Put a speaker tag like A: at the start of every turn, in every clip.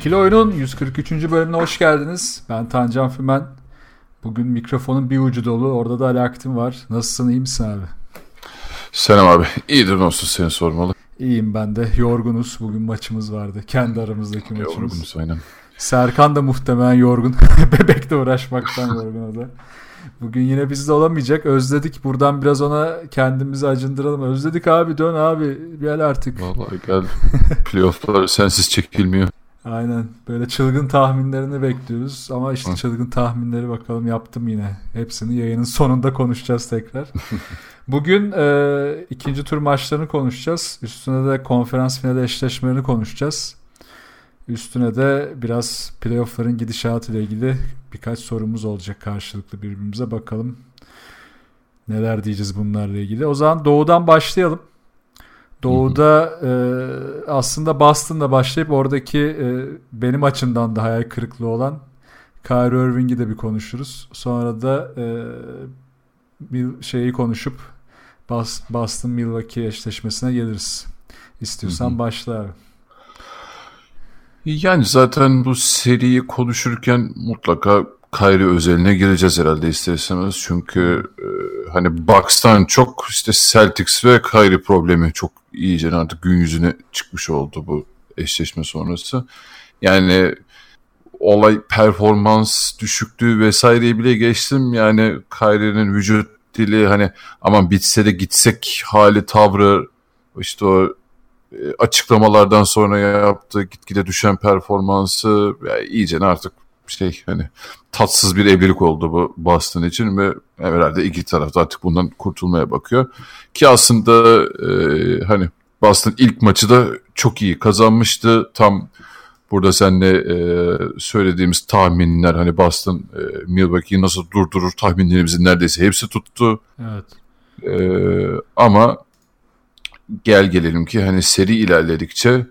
A: İkili Oyun'un 143. bölümüne hoş geldiniz. Ben Tancan Fümen. Bugün mikrofonun bir ucu dolu. Orada da Ali Aktin var. Nasılsın, iyi misin abi?
B: Selam abi. İyidir olsun seni sormalı.
A: İyiyim ben de. Yorgunuz. Bugün maçımız vardı. Kendi aramızdaki maçımız.
B: Yorgunuz aynen.
A: Serkan da muhtemelen yorgun. Bebekle uğraşmaktan yorgun o da. Bugün yine bizde olamayacak. Özledik. Buradan biraz ona kendimizi acındıralım. Özledik abi dön abi. Gel artık.
B: Vallahi gel. Playoff'lar sensiz çekilmiyor.
A: Aynen. Böyle çılgın tahminlerini bekliyoruz. Ama işte çılgın tahminleri bakalım yaptım yine. Hepsini yayının sonunda konuşacağız tekrar. Bugün e, ikinci tur maçlarını konuşacağız. Üstüne de konferans finali eşleşmelerini konuşacağız. Üstüne de biraz playoff'ların gidişatı ile ilgili birkaç sorumuz olacak karşılıklı birbirimize. Bakalım neler diyeceğiz bunlarla ilgili. O zaman doğudan başlayalım. Doğu'da e, aslında Boston'da başlayıp oradaki e, benim açımdan da hayal kırıklığı olan Kyrie Irving'i de bir konuşuruz. Sonra da e, şeyi konuşup Boston Milwaukee eşleşmesine geliriz. İstiyorsan hı hı. başla abi.
B: Yani zaten bu seriyi konuşurken mutlaka Kyrie özeline gireceğiz herhalde isterseniz. Çünkü e, hani Bucks'tan çok işte Celtics ve Kyrie problemi çok iyice artık gün yüzüne çıkmış oldu bu eşleşme sonrası. Yani olay performans düşüklüğü vesaireyi bile geçtim. Yani Kyrie'nin vücut dili hani aman bitse de gitsek hali tavrı işte o açıklamalardan sonra yaptığı gitgide düşen performansı yani iyice artık şey hani tatsız bir evlilik oldu bu Boston için ve herhalde iki taraf da artık bundan kurtulmaya bakıyor. Ki aslında e, hani Boston ilk maçı da çok iyi kazanmıştı. Tam burada seninle e, söylediğimiz tahminler hani Boston e, Milwaukee'yi nasıl durdurur tahminlerimizin neredeyse hepsi tuttu.
A: Evet.
B: E, ama gel gelelim ki hani seri ilerledikçe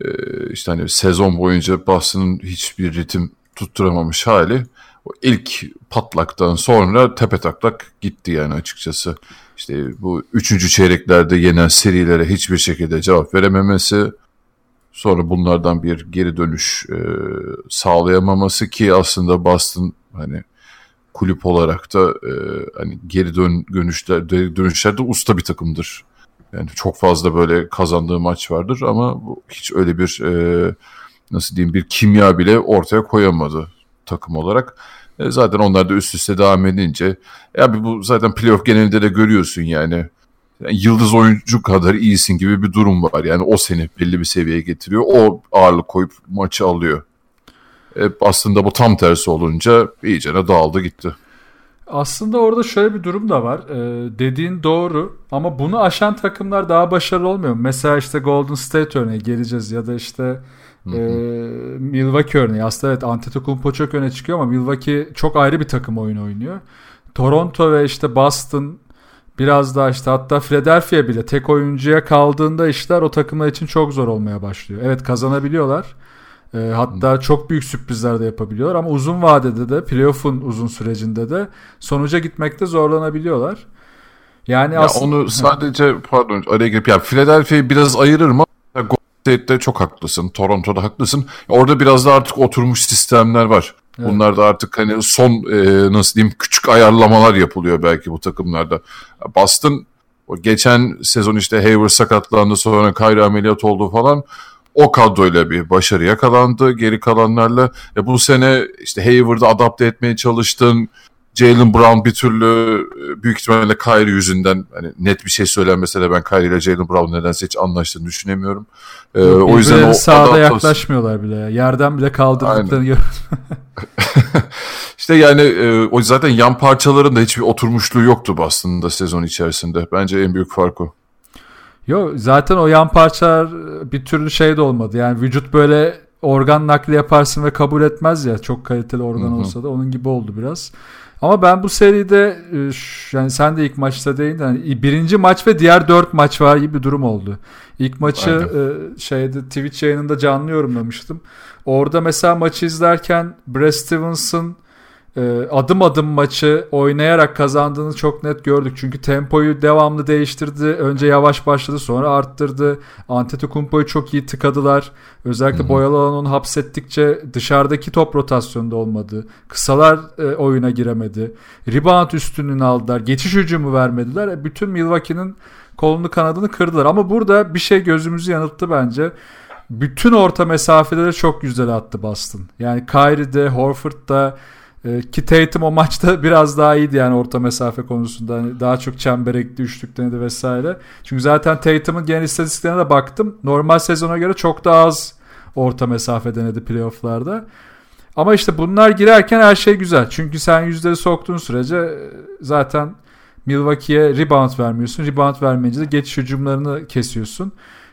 B: e, işte hani sezon boyunca Boston'ın hiçbir ritim tutturamamış hali o ilk patlaktan sonra tepe taklak gitti yani açıkçası. İşte bu üçüncü çeyreklerde yenen serilere hiçbir şekilde cevap verememesi, sonra bunlardan bir geri dönüş e, sağlayamaması ki aslında Boston hani kulüp olarak da e, hani geri dön dönüşler dönüşlerde usta bir takımdır. Yani çok fazla böyle kazandığı maç vardır ama bu hiç öyle bir e, nasıl diyeyim bir kimya bile ortaya koyamadı takım olarak. E, zaten onlar da üst üste devam edince ya bu zaten playoff genelinde de görüyorsun yani. yani. Yıldız oyuncu kadar iyisin gibi bir durum var. Yani o seni belli bir seviyeye getiriyor. O ağırlık koyup maçı alıyor. E, aslında bu tam tersi olunca iyicene dağıldı gitti.
A: Aslında orada şöyle bir durum da var. Ee, dediğin doğru ama bunu aşan takımlar daha başarılı olmuyor. Mesela işte Golden State örneği geleceğiz ya da işte Hı hı. E, Milwaukee örneği. Aslında evet Antetokounmpo çok öne çıkıyor ama Milwaukee çok ayrı bir takım oyun oynuyor. Toronto ve işte Boston biraz daha işte hatta Philadelphia bile tek oyuncuya kaldığında işler o takımlar için çok zor olmaya başlıyor. Evet kazanabiliyorlar. E, hatta çok büyük sürprizler de yapabiliyorlar ama uzun vadede de playoff'un uzun sürecinde de sonuca gitmekte zorlanabiliyorlar. Yani
B: ya aslında onu sadece pardon araya girip ya Philadelphia'yı biraz ayırırım State'de çok haklısın. Toronto'da haklısın. Orada biraz da artık oturmuş sistemler var. Evet. Bunlar da artık hani son e, nasıl diyeyim küçük ayarlamalar yapılıyor belki bu takımlarda. Boston o geçen sezon işte Hayward sakatlandı sonra Kyrie ameliyat oldu falan. O kadroyla bir başarı yakalandı geri kalanlarla. E bu sene işte Hayward'ı adapte etmeye çalıştın. Jalen Brown bir türlü e, büyük ihtimalle Kyrie yüzünden hani net bir şey söylenmese de ben Kyrie ile Jalen Brown nedense hiç anlaştığını düşünemiyorum.
A: Ee, o yüzden o adaptasyon... yaklaşmıyorlar bile. Yerden bile kaldırdıklarını görüyoruz.
B: İşte yani e, o zaten yan parçaların da hiçbir oturmuşluğu yoktu aslında sezon içerisinde. Bence en büyük fark o.
A: Yok zaten o yan parçalar bir türlü şey de olmadı. Yani vücut böyle organ nakli yaparsın ve kabul etmez ya çok kaliteli organ olsa da onun gibi oldu biraz. Ama ben bu seride e, yani sen de ilk maçta değindin. Yani birinci maç ve diğer dört maç var gibi bir durum oldu. İlk maçı Aynen. şeyde Twitch yayınında canlı yorumlamıştım. Orada mesela maçı izlerken Brad Stevens'ın e, adım adım maçı oynayarak kazandığını çok net gördük. Çünkü tempoyu devamlı değiştirdi. Önce yavaş başladı sonra arttırdı. Antetokounmpo'yu çok iyi tıkadılar. Özellikle boyalı alan onu hapsettikçe dışarıdaki top rotasyonda olmadı. Kısalar e, oyuna giremedi. Rebound üstünlüğünü aldılar. Geçiş hücumu vermediler. E, bütün Milwaukee'nin kolunu kanadını kırdılar. Ama burada bir şey gözümüzü yanılttı bence. Bütün orta mesafeleri çok güzel attı Boston. Yani Kyrie'de, Horford'da, e, ki Tatum o maçta biraz daha iyiydi yani orta mesafe konusunda. Hani daha çok çembere gitti, üçlük denedi vesaire. Çünkü zaten Tatum'un genel istatistiklerine de baktım. Normal sezona göre çok daha az orta mesafe denedi playofflarda. Ama işte bunlar girerken her şey güzel. Çünkü sen yüzleri soktuğun sürece e, zaten Milwaukee'ye rebound vermiyorsun. Rebound vermeyince de geçiş hücumlarını kesiyorsun.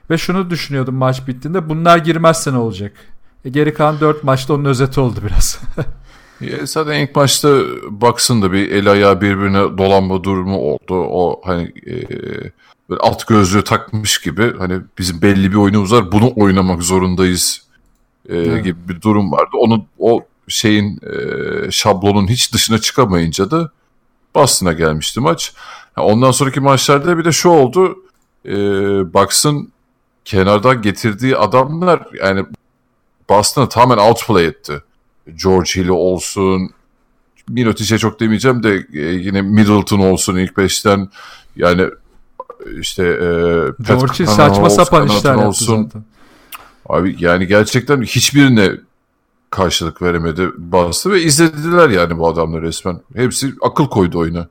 A: Ve şunu düşünüyordum maç bittiğinde bunlar girmezse ne olacak? E geri kalan 4 maçta onun özeti oldu biraz.
B: Ya zaten ilk maçta baksın da bir el ayağı birbirine dolanma durumu oldu. O hani e, böyle alt gözlüğü takmış gibi hani bizim belli bir oyunumuz var bunu oynamak zorundayız e, evet. gibi bir durum vardı. Onun o şeyin e, şablonun hiç dışına çıkamayınca da Boston'a gelmişti maç. Ondan sonraki maçlarda bir de şu oldu. E, Bucks'ın kenardan getirdiği adamlar yani Boston'ı tamamen outplay etti. George Hill olsun. Minotic'e çok demeyeceğim de e, yine Middleton olsun ilk beşten. Yani işte e,
A: George Hill saçma sapan işler olsun. zaten.
B: Abi yani gerçekten hiçbirine karşılık veremedi bazısı ve izlediler yani bu adamları resmen. Hepsi akıl koydu oyuna.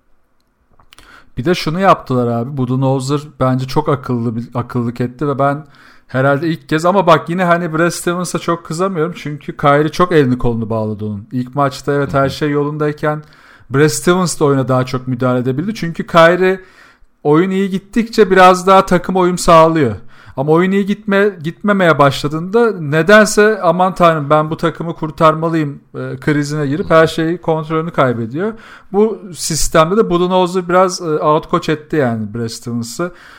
A: Bir de şunu yaptılar abi. Budenholzer bence çok akıllı bir akıllık etti ve ben Herhalde ilk kez ama bak yine hani Brad Stevens'a çok kızamıyorum. Çünkü Kyrie çok elini kolunu bağladı onun. İlk maçta evet her şey yolundayken Brad Stevens de oyuna daha çok müdahale edebildi. Çünkü Kyrie oyun iyi gittikçe biraz daha takım oyun sağlıyor. Ama oyun iyi gitme, gitmemeye başladığında nedense aman tanrım ben bu takımı kurtarmalıyım e, krizine girip her şeyi kontrolünü kaybediyor. Bu sistemde de Budenholzer biraz e, outcoach etti yani Brad.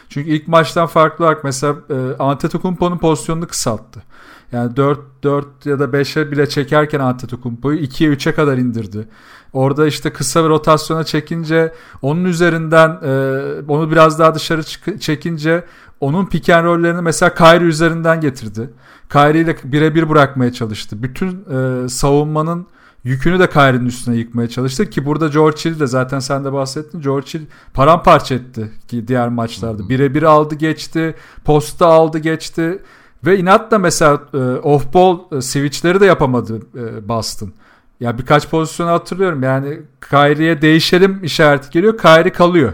A: Çünkü ilk maçtan farklı olarak mesela e, Antetokounmpo'nun pozisyonunu kısalttı. Yani 4, 4 ya da 5'e bile çekerken Antetokounmpo'yu 2'ye 3'e kadar indirdi. Orada işte kısa bir rotasyona çekince onun üzerinden e, onu biraz daha dışarı çekince onun pick and roll'lerini mesela Kyrie üzerinden getirdi. Kyrie ile birebir bırakmaya çalıştı. Bütün e, savunmanın yükünü de Kyrie'nin üstüne yıkmaya çalıştı ki burada George Hill de zaten sen de bahsettin. George Hill paramparça etti ki diğer maçlarda. Birebir aldı geçti, posta aldı geçti ve inatla mesela e, off ball e, switchleri de yapamadı e, Boston. Ya birkaç pozisyonu hatırlıyorum. Yani Kyrie'ye değişelim işareti geliyor. Kyrie kalıyor.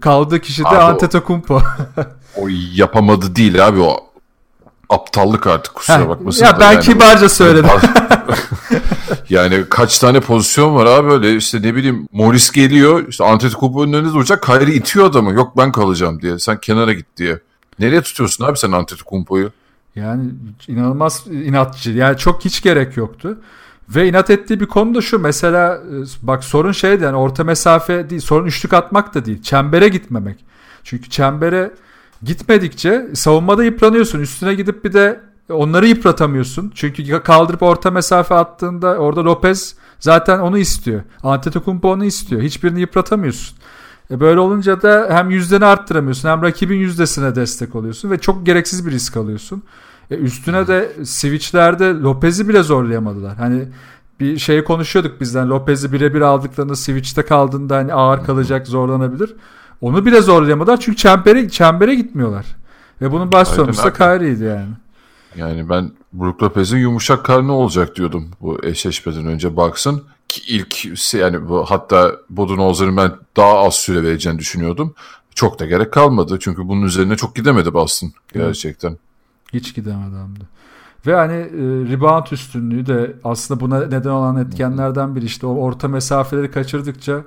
A: Kaldığı kişi de Antetokounmpo.
B: o yapamadı değil abi o aptallık artık kusura bakmasın.
A: Ya ben yani, kibarca söyledim.
B: yani kaç tane pozisyon var abi böyle işte ne bileyim Morris geliyor işte Antetokounmpo'nun önünde duracak Kyrie itiyor adamı yok ben kalacağım diye sen kenara git diye. Nereye tutuyorsun abi sen Antetokounmpo'yu?
A: Yani inanılmaz inatçı yani çok hiç gerek yoktu. Ve inat ettiği bir konu da şu mesela e, bak sorun şeydi yani orta mesafe değil sorun üçlük atmak da değil çembere gitmemek. Çünkü çembere gitmedikçe savunmada yıpranıyorsun üstüne gidip bir de onları yıpratamıyorsun. Çünkü kaldırıp orta mesafe attığında orada Lopez zaten onu istiyor. Antetokounmpo onu istiyor. Hiçbirini yıpratamıyorsun. E böyle olunca da hem yüzdeni arttıramıyorsun hem rakibin yüzdesine destek oluyorsun ve çok gereksiz bir risk alıyorsun. E üstüne de switchlerde Lopez'i bile zorlayamadılar. Hani bir şey konuşuyorduk bizden Lopez'i birebir aldıklarında switch'te kaldığında hani ağır kalacak zorlanabilir. Onu bile zorlayamadılar çünkü çembere, çembere gitmiyorlar. Ve bunun baş sonuçta Kyrie'ydi yani.
B: Yani ben Brook Lopez'in yumuşak karnı olacak diyordum bu eşleşmeden önce baksın. İlk yani bu hatta Budenholzer'ın ben daha az süre vereceğini düşünüyordum. Çok da gerek kalmadı. Çünkü bunun üzerine çok gidemedi Boston gerçekten. Evet.
A: Hiç gidemedi hem de. Ve hani e, rebound üstünlüğü de aslında buna neden olan etkenlerden biri. işte o orta mesafeleri kaçırdıkça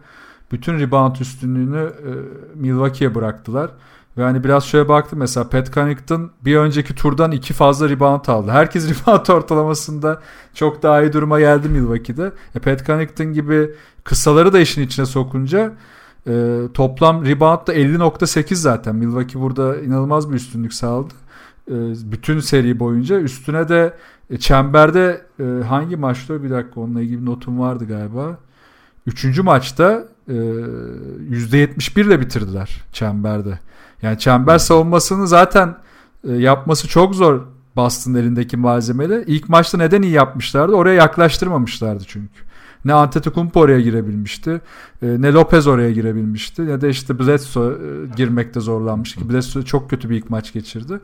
A: bütün rebound üstünlüğünü e, Milwaukee'ye bıraktılar. Ve hani biraz şöyle baktım mesela Pat Connaughton bir önceki turdan iki fazla rebound aldı. Herkes rebound ortalamasında çok daha iyi duruma geldi Milwaukee'de. E, Pat Connaughton gibi kısaları da işin içine sokunca e, toplam rebound da 50.8 zaten. Milwaukee burada inanılmaz bir üstünlük sağladı. E, bütün seri boyunca. Üstüne de e, çemberde e, hangi maçta bir dakika onunla ilgili notum vardı galiba. Üçüncü maçta e, %71 ile bitirdiler çemberde. Yani çember savunmasını zaten e, yapması çok zor Boston elindeki malzemeyle. İlk maçta neden iyi yapmışlardı? Oraya yaklaştırmamışlardı çünkü. Ne Antetokounmpo oraya girebilmişti. E, ne Lopez oraya girebilmişti. Ne de işte Bledsoe e, girmekte zorlanmış ki Bledsoe çok kötü bir ilk maç geçirdi.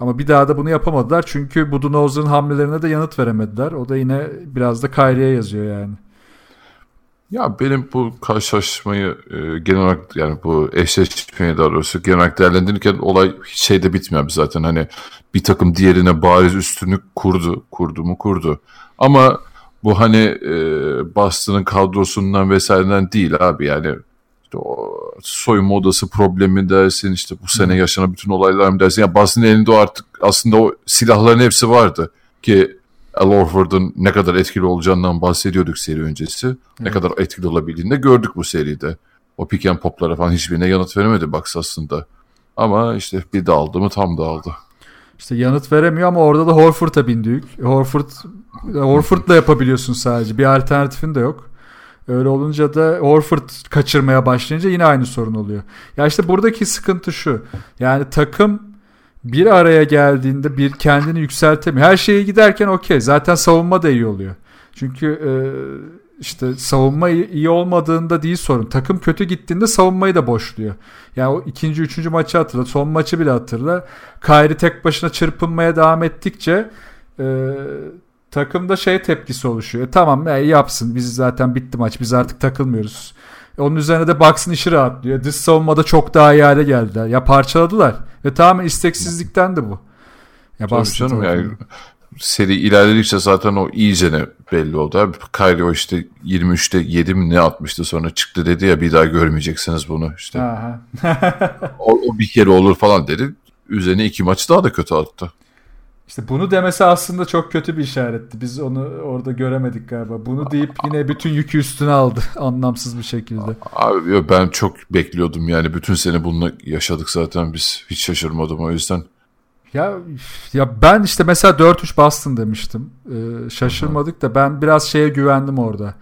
A: Ama bir daha da bunu yapamadılar. Çünkü Budenholzer'ın hamlelerine de yanıt veremediler. O da yine biraz da Kyrie'ye yazıyor yani.
B: Ya benim bu karşılaşmayı e, genel olarak yani bu eşleşmeyi daha doğrusu genel olarak değerlendirirken olay hiç şeyde bitmiyor zaten. Hani bir takım diğerine bariz üstünlük kurdu. Kurdu mu kurdu. Ama bu hani e, Boston'ın kadrosundan vesaireden değil abi yani işte o soyunma odası problemi dersin işte bu sene yaşanan bütün olaylar mı dersin. Yani Boston'ın elinde o artık aslında o silahların hepsi vardı ki Al Horford'un ne kadar etkili olacağından bahsediyorduk seri öncesi. Evet. Ne kadar etkili olabildiğini de gördük bu seride. O pick and poplara falan hiçbirine yanıt veremedi Bucks aslında. Ama işte bir daldı mı tam daldı.
A: İşte yanıt veremiyor ama orada da Horford'a bindük. Horford Horford'la yapabiliyorsun sadece. Bir alternatifin de yok. Öyle olunca da Horford kaçırmaya başlayınca yine aynı sorun oluyor. Ya işte buradaki sıkıntı şu. Yani takım bir araya geldiğinde bir kendini yükseltemiyor. Her şeye giderken okey. Zaten savunma da iyi oluyor. Çünkü e, işte savunma iyi olmadığında değil sorun. Takım kötü gittiğinde savunmayı da boşluyor. Yani o ikinci, üçüncü maçı hatırla. Son maçı bile hatırla. Kyrie tek başına çırpınmaya devam ettikçe e, takımda şey tepkisi oluşuyor. E, tamam ya, yapsın. Biz zaten bitti maç. Biz artık takılmıyoruz. E, onun üzerine de Bucks'ın işi rahatlıyor. Dış savunmada çok daha iyi hale geldiler. Ya parçaladılar. Ve tamamen isteksizlikten de bu.
B: Ya Tabii canım yani seri ilerledikçe zaten o iyice ne belli oldu. Abi. O işte 23'te 7 mi ne atmıştı sonra çıktı dedi ya bir daha görmeyeceksiniz bunu işte. o, o bir kere olur falan dedi. Üzerine iki maç daha da kötü attı.
A: İşte bunu demesi aslında çok kötü bir işaretti. Biz onu orada göremedik galiba. Bunu deyip yine bütün yükü üstüne aldı anlamsız bir şekilde.
B: Abi ben çok bekliyordum yani bütün sene bununla yaşadık zaten biz. Hiç şaşırmadım o yüzden.
A: Ya ya ben işte mesela 4-3 Boston demiştim. Ee, şaşırmadık da ben biraz şeye güvendim orada.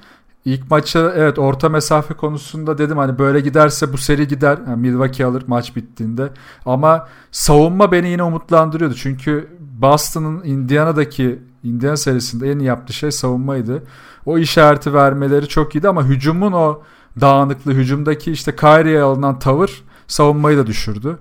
A: İlk maçı evet orta mesafe konusunda dedim hani böyle giderse bu seri gider. Yani Milwaukee alır maç bittiğinde. Ama savunma beni yine umutlandırıyordu. Çünkü Boston'ın Indiana'daki Indiana serisinde en iyi yaptığı şey savunmaydı. O işareti vermeleri çok iyiydi ama hücumun o dağınıklığı, hücumdaki işte Kyrie'ye alınan tavır savunmayı da düşürdü.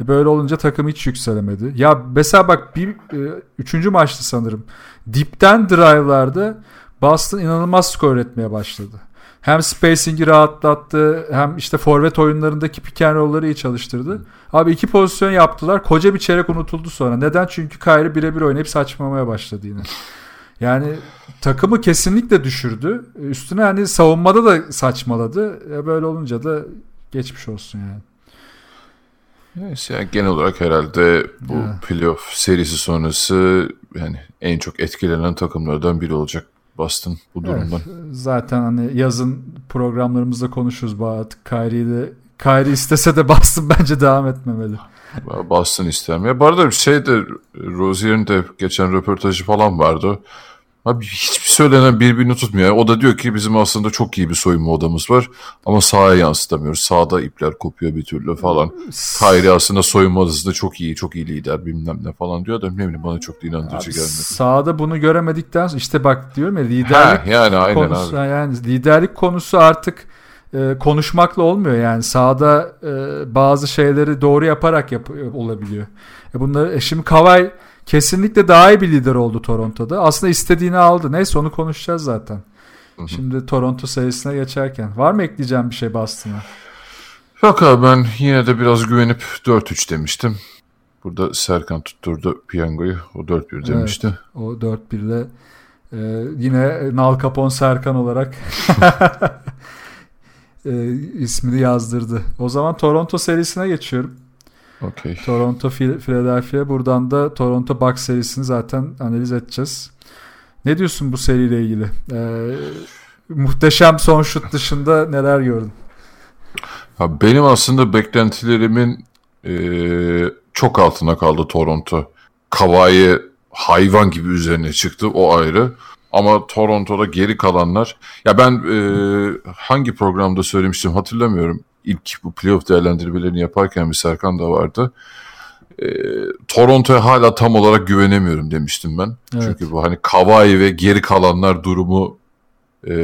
A: E, böyle olunca takım hiç yükselemedi. Ya mesela bak bir e, üçüncü maçtı sanırım. Dipten drive'larda Boston inanılmaz skor üretmeye başladı. Hem spacing'i rahatlattı hem işte forvet oyunlarındaki pick and roll'ları iyi çalıştırdı. Abi iki pozisyon yaptılar. Koca bir çeyrek unutuldu sonra. Neden? Çünkü Kyrie birebir oynayıp saçmamaya başladı yine. Yani takımı kesinlikle düşürdü. Üstüne hani savunmada da saçmaladı. E böyle olunca da geçmiş olsun yani.
B: Neyse yani genel olarak herhalde bu yeah. playoff serisi sonrası yani en çok etkilenen takımlardan biri olacak Boston bu durumdan. Evet,
A: zaten hani yazın programlarımızda konuşuruz artık Kyrie'de Kyrie istese de Boston bence devam etmemeli.
B: Boston istemiyor. Bu arada şey de Rozier'in de geçen röportajı falan vardı. Abi hiçbir söylenen birbirini tutmuyor. O da diyor ki bizim aslında çok iyi bir soyunma odamız var ama sahaya yansıtamıyoruz. Sağda ipler kopuyor bir türlü falan. Kyrie aslında soyunma odasında çok iyi, çok iyi lider bilmem ne falan diyor da ne bileyim bana çok da inandırıcı abi, gelmedi.
A: Sağda bunu göremedikten sonra işte bak diyorum ya liderlik
B: ha, yani, aynen
A: konusu
B: abi.
A: yani liderlik konusu artık e, konuşmakla olmuyor yani sahada e, bazı şeyleri doğru yaparak yap olabiliyor. E bunları e şimdi Kavay kesinlikle daha iyi bir lider oldu Toronto'da. Aslında istediğini aldı. Neyse onu konuşacağız zaten. Hı hı. Şimdi Toronto sayısına geçerken. Var mı ekleyeceğim bir şey Boston'a?
B: Yok abi ben yine de biraz güvenip 4-3 demiştim. Burada Serkan tutturdu piyangoyu. O 4-1 demişti. Evet,
A: o 4-1 ile e, yine Nal Capone Serkan olarak e, ismini yazdırdı. O zaman Toronto serisine geçiyorum.
B: Okay.
A: Toronto, Philadelphia. Buradan da Toronto Bucks serisini zaten analiz edeceğiz. Ne diyorsun bu seriyle ilgili? Ee, muhteşem son şut dışında neler gördün?
B: Ha, benim aslında beklentilerimin e, çok altına kaldı Toronto. Kavai hayvan gibi üzerine çıktı o ayrı. Ama Toronto'da geri kalanlar ya ben e, hangi programda söylemiştim hatırlamıyorum. İlk bu playoff değerlendirmelerini yaparken bir Serkan da vardı. E, Toronto'ya hala tam olarak güvenemiyorum demiştim ben. Evet. Çünkü bu hani Kawhi ve geri kalanlar durumu e,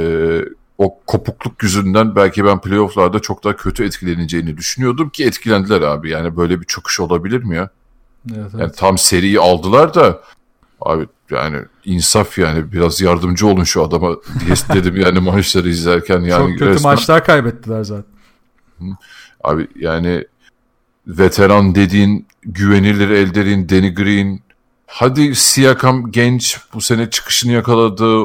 B: o kopukluk yüzünden belki ben playofflarda çok daha kötü etkileneceğini düşünüyordum ki etkilendiler abi. Yani böyle bir çöküş olabilir mi ya? Evet, evet. Yani tam seriyi aldılar da abi yani insaf yani biraz yardımcı olun şu adama diye dedim yani maçları izlerken. Yani
A: Çok kötü resmen... maçlar kaybettiler zaten.
B: Abi yani veteran dediğin güvenilir elderin Danny Green hadi Siakam genç bu sene çıkışını yakaladı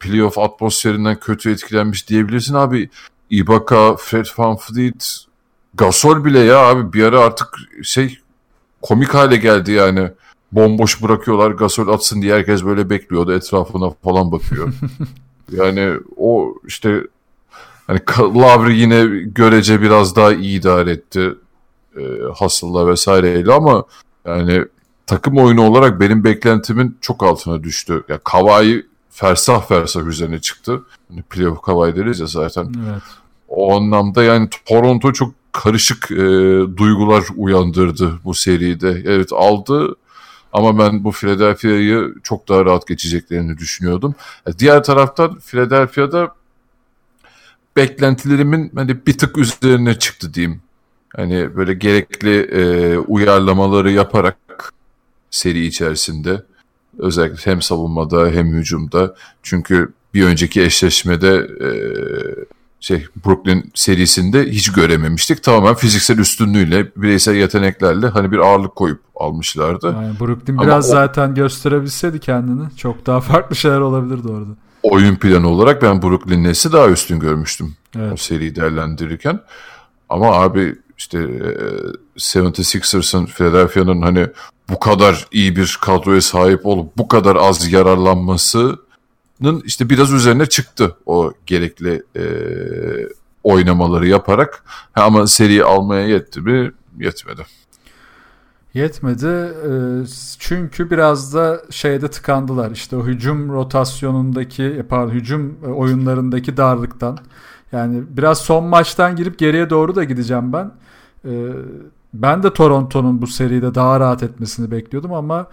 B: playoff atmosferinden kötü etkilenmiş diyebilirsin abi. Ibaka, Fred VanVleet, Gasol bile ya abi bir ara artık şey komik hale geldi yani bomboş bırakıyorlar Gasol atsın diye herkes böyle bekliyor da etrafına falan bakıyor. yani o işte hani Lavri yine görece biraz daha iyi idare etti. E, Hasıl'la vesaireyle ama yani takım oyunu olarak benim beklentimin çok altına düştü. Ya Kavai fersah fersah üzerine çıktı. Hani playoff Kavai deriz ya zaten. Evet. O anlamda yani Toronto çok karışık e, duygular uyandırdı bu seride. Evet aldı ama ben bu Philadelphia'yı çok daha rahat geçeceklerini düşünüyordum. E, diğer taraftan Philadelphia'da beklentilerimin hani bir tık üzerine çıktı diyeyim. Hani böyle gerekli e, uyarlamaları yaparak seri içerisinde özellikle hem savunmada hem hücumda çünkü bir önceki eşleşmede e, şey Brooklyn serisinde hiç görememiştik. Tamamen fiziksel üstünlüğüyle, bireysel yeteneklerle hani bir ağırlık koyup almışlardı.
A: Yani Brooklyn Ama biraz o, zaten gösterebilseydi kendini çok daha farklı şeyler olabilirdi orada.
B: Oyun planı olarak ben Brooklyn Nets'i daha üstün görmüştüm evet. o seriyi değerlendirirken. Ama abi işte e, 76ers'ın Philadelphia'nın hani bu kadar iyi bir kadroya sahip olup bu kadar az yararlanması işte biraz üzerine çıktı o gerekli e, oynamaları yaparak. Ha, ama seri almaya yetti mi? Yetmedi.
A: Yetmedi e, çünkü biraz da şeyde tıkandılar işte o hücum rotasyonundaki e, pardon hücum oyunlarındaki darlıktan yani biraz son maçtan girip geriye doğru da gideceğim ben e, ben de Toronto'nun bu seride daha rahat etmesini bekliyordum ama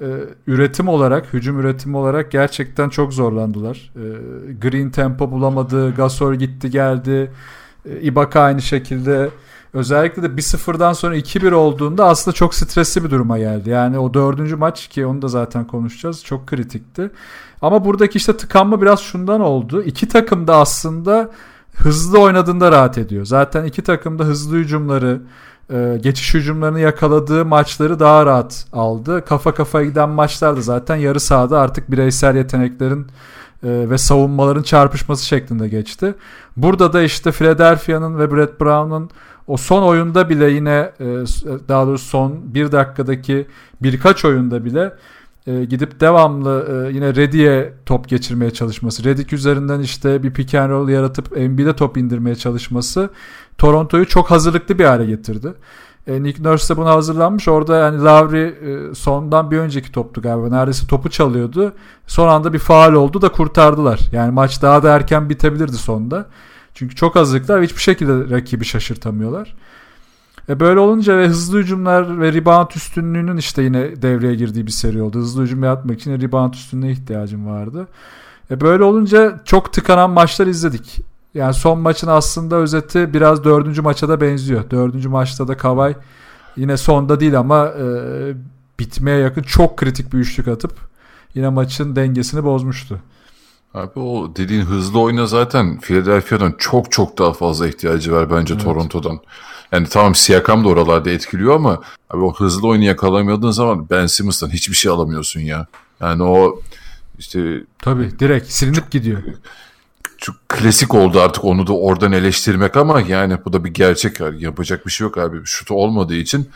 A: e, üretim olarak, hücum üretimi olarak gerçekten çok zorlandılar. E, green tempo bulamadı, Gasol gitti geldi, e, Ibaka aynı şekilde. Özellikle de 1-0'dan sonra 2-1 olduğunda aslında çok stresli bir duruma geldi. Yani o dördüncü maç ki onu da zaten konuşacağız çok kritikti. Ama buradaki işte tıkanma biraz şundan oldu. İki takım da aslında hızlı oynadığında rahat ediyor. Zaten iki takım da hızlı hücumları, e, geçiş hücumlarını yakaladığı maçları daha rahat aldı. Kafa kafaya giden maçlarda zaten yarı sahada artık bireysel yeteneklerin e, ve savunmaların çarpışması şeklinde geçti. Burada da işte Philadelphia'nın ve Brett Brown'un o son oyunda bile yine e, daha doğrusu son bir dakikadaki birkaç oyunda bile e, gidip devamlı e, yine Reddy'e top geçirmeye çalışması. Redick üzerinden işte bir pick and roll yaratıp Embiid'e top indirmeye çalışması Toronto'yu çok hazırlıklı bir hale getirdi. E, Nick Nurse de buna hazırlanmış. Orada yani e, sondan bir önceki toptu galiba. Neredeyse topu çalıyordu. Son anda bir faal oldu da kurtardılar. Yani maç daha da erken bitebilirdi sonda. Çünkü çok hazırlıklar ve hiçbir şekilde rakibi şaşırtamıyorlar. E böyle olunca ve hızlı hücumlar ve rebound üstünlüğünün işte yine devreye girdiği bir seri oldu. Hızlı hücum yapmak için rebound üstünlüğüne ihtiyacım vardı. E böyle olunca çok tıkanan maçlar izledik. Yani son maçın aslında özeti biraz dördüncü maça da benziyor. Dördüncü maçta da Kavay yine sonda değil ama e, bitmeye yakın çok kritik bir üçlük atıp yine maçın dengesini bozmuştu.
B: Abi o dediğin hızlı oyuna zaten Philadelphia'dan çok çok daha fazla ihtiyacı var bence evet. Toronto'dan. Yani tamam Siakam da oralarda etkiliyor ama abi o hızlı oyunu yakalamadığın zaman Ben Simmons'tan hiçbir şey alamıyorsun ya. Yani o işte
A: tabii direkt silinip gidiyor
B: çok klasik oldu artık onu da oradan eleştirmek ama yani bu da bir gerçek. Yani yapacak bir şey yok abi. Şutu olmadığı için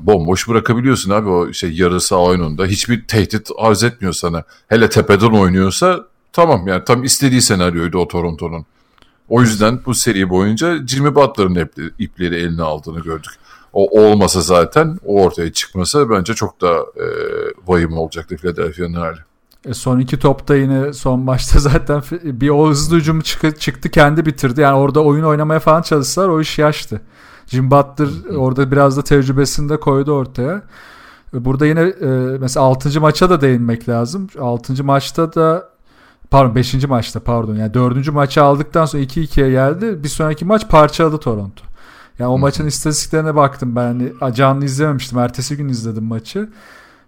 B: bomboş bırakabiliyorsun abi o şey yarı saha oyununda. Hiçbir tehdit arz etmiyor sana. Hele tepeden oynuyorsa tamam yani tam istediği senaryoydu o Toronto'nun. O yüzden bu seri boyunca Jimmy Butler'ın ipleri eline aldığını gördük. O olmasa zaten o ortaya çıkmasa bence çok da e, vahim olacaktı Philadelphia'nın hali.
A: E son iki topta yine son maçta zaten bir o hızlı hücum çıktı, çıktı kendi bitirdi. Yani orada oyun oynamaya falan çalışsalar o iş yaştı. Jim Butler orada biraz da tecrübesini de koydu ortaya. Burada yine e, mesela 6. maça da değinmek lazım. 6. maçta da pardon 5. maçta pardon yani 4. maçı aldıktan sonra 2-2'ye geldi. Bir sonraki maç parçaladı Toronto. Yani o maçın istatistiklerine baktım ben. Hani canlı izlememiştim. Ertesi gün izledim maçı.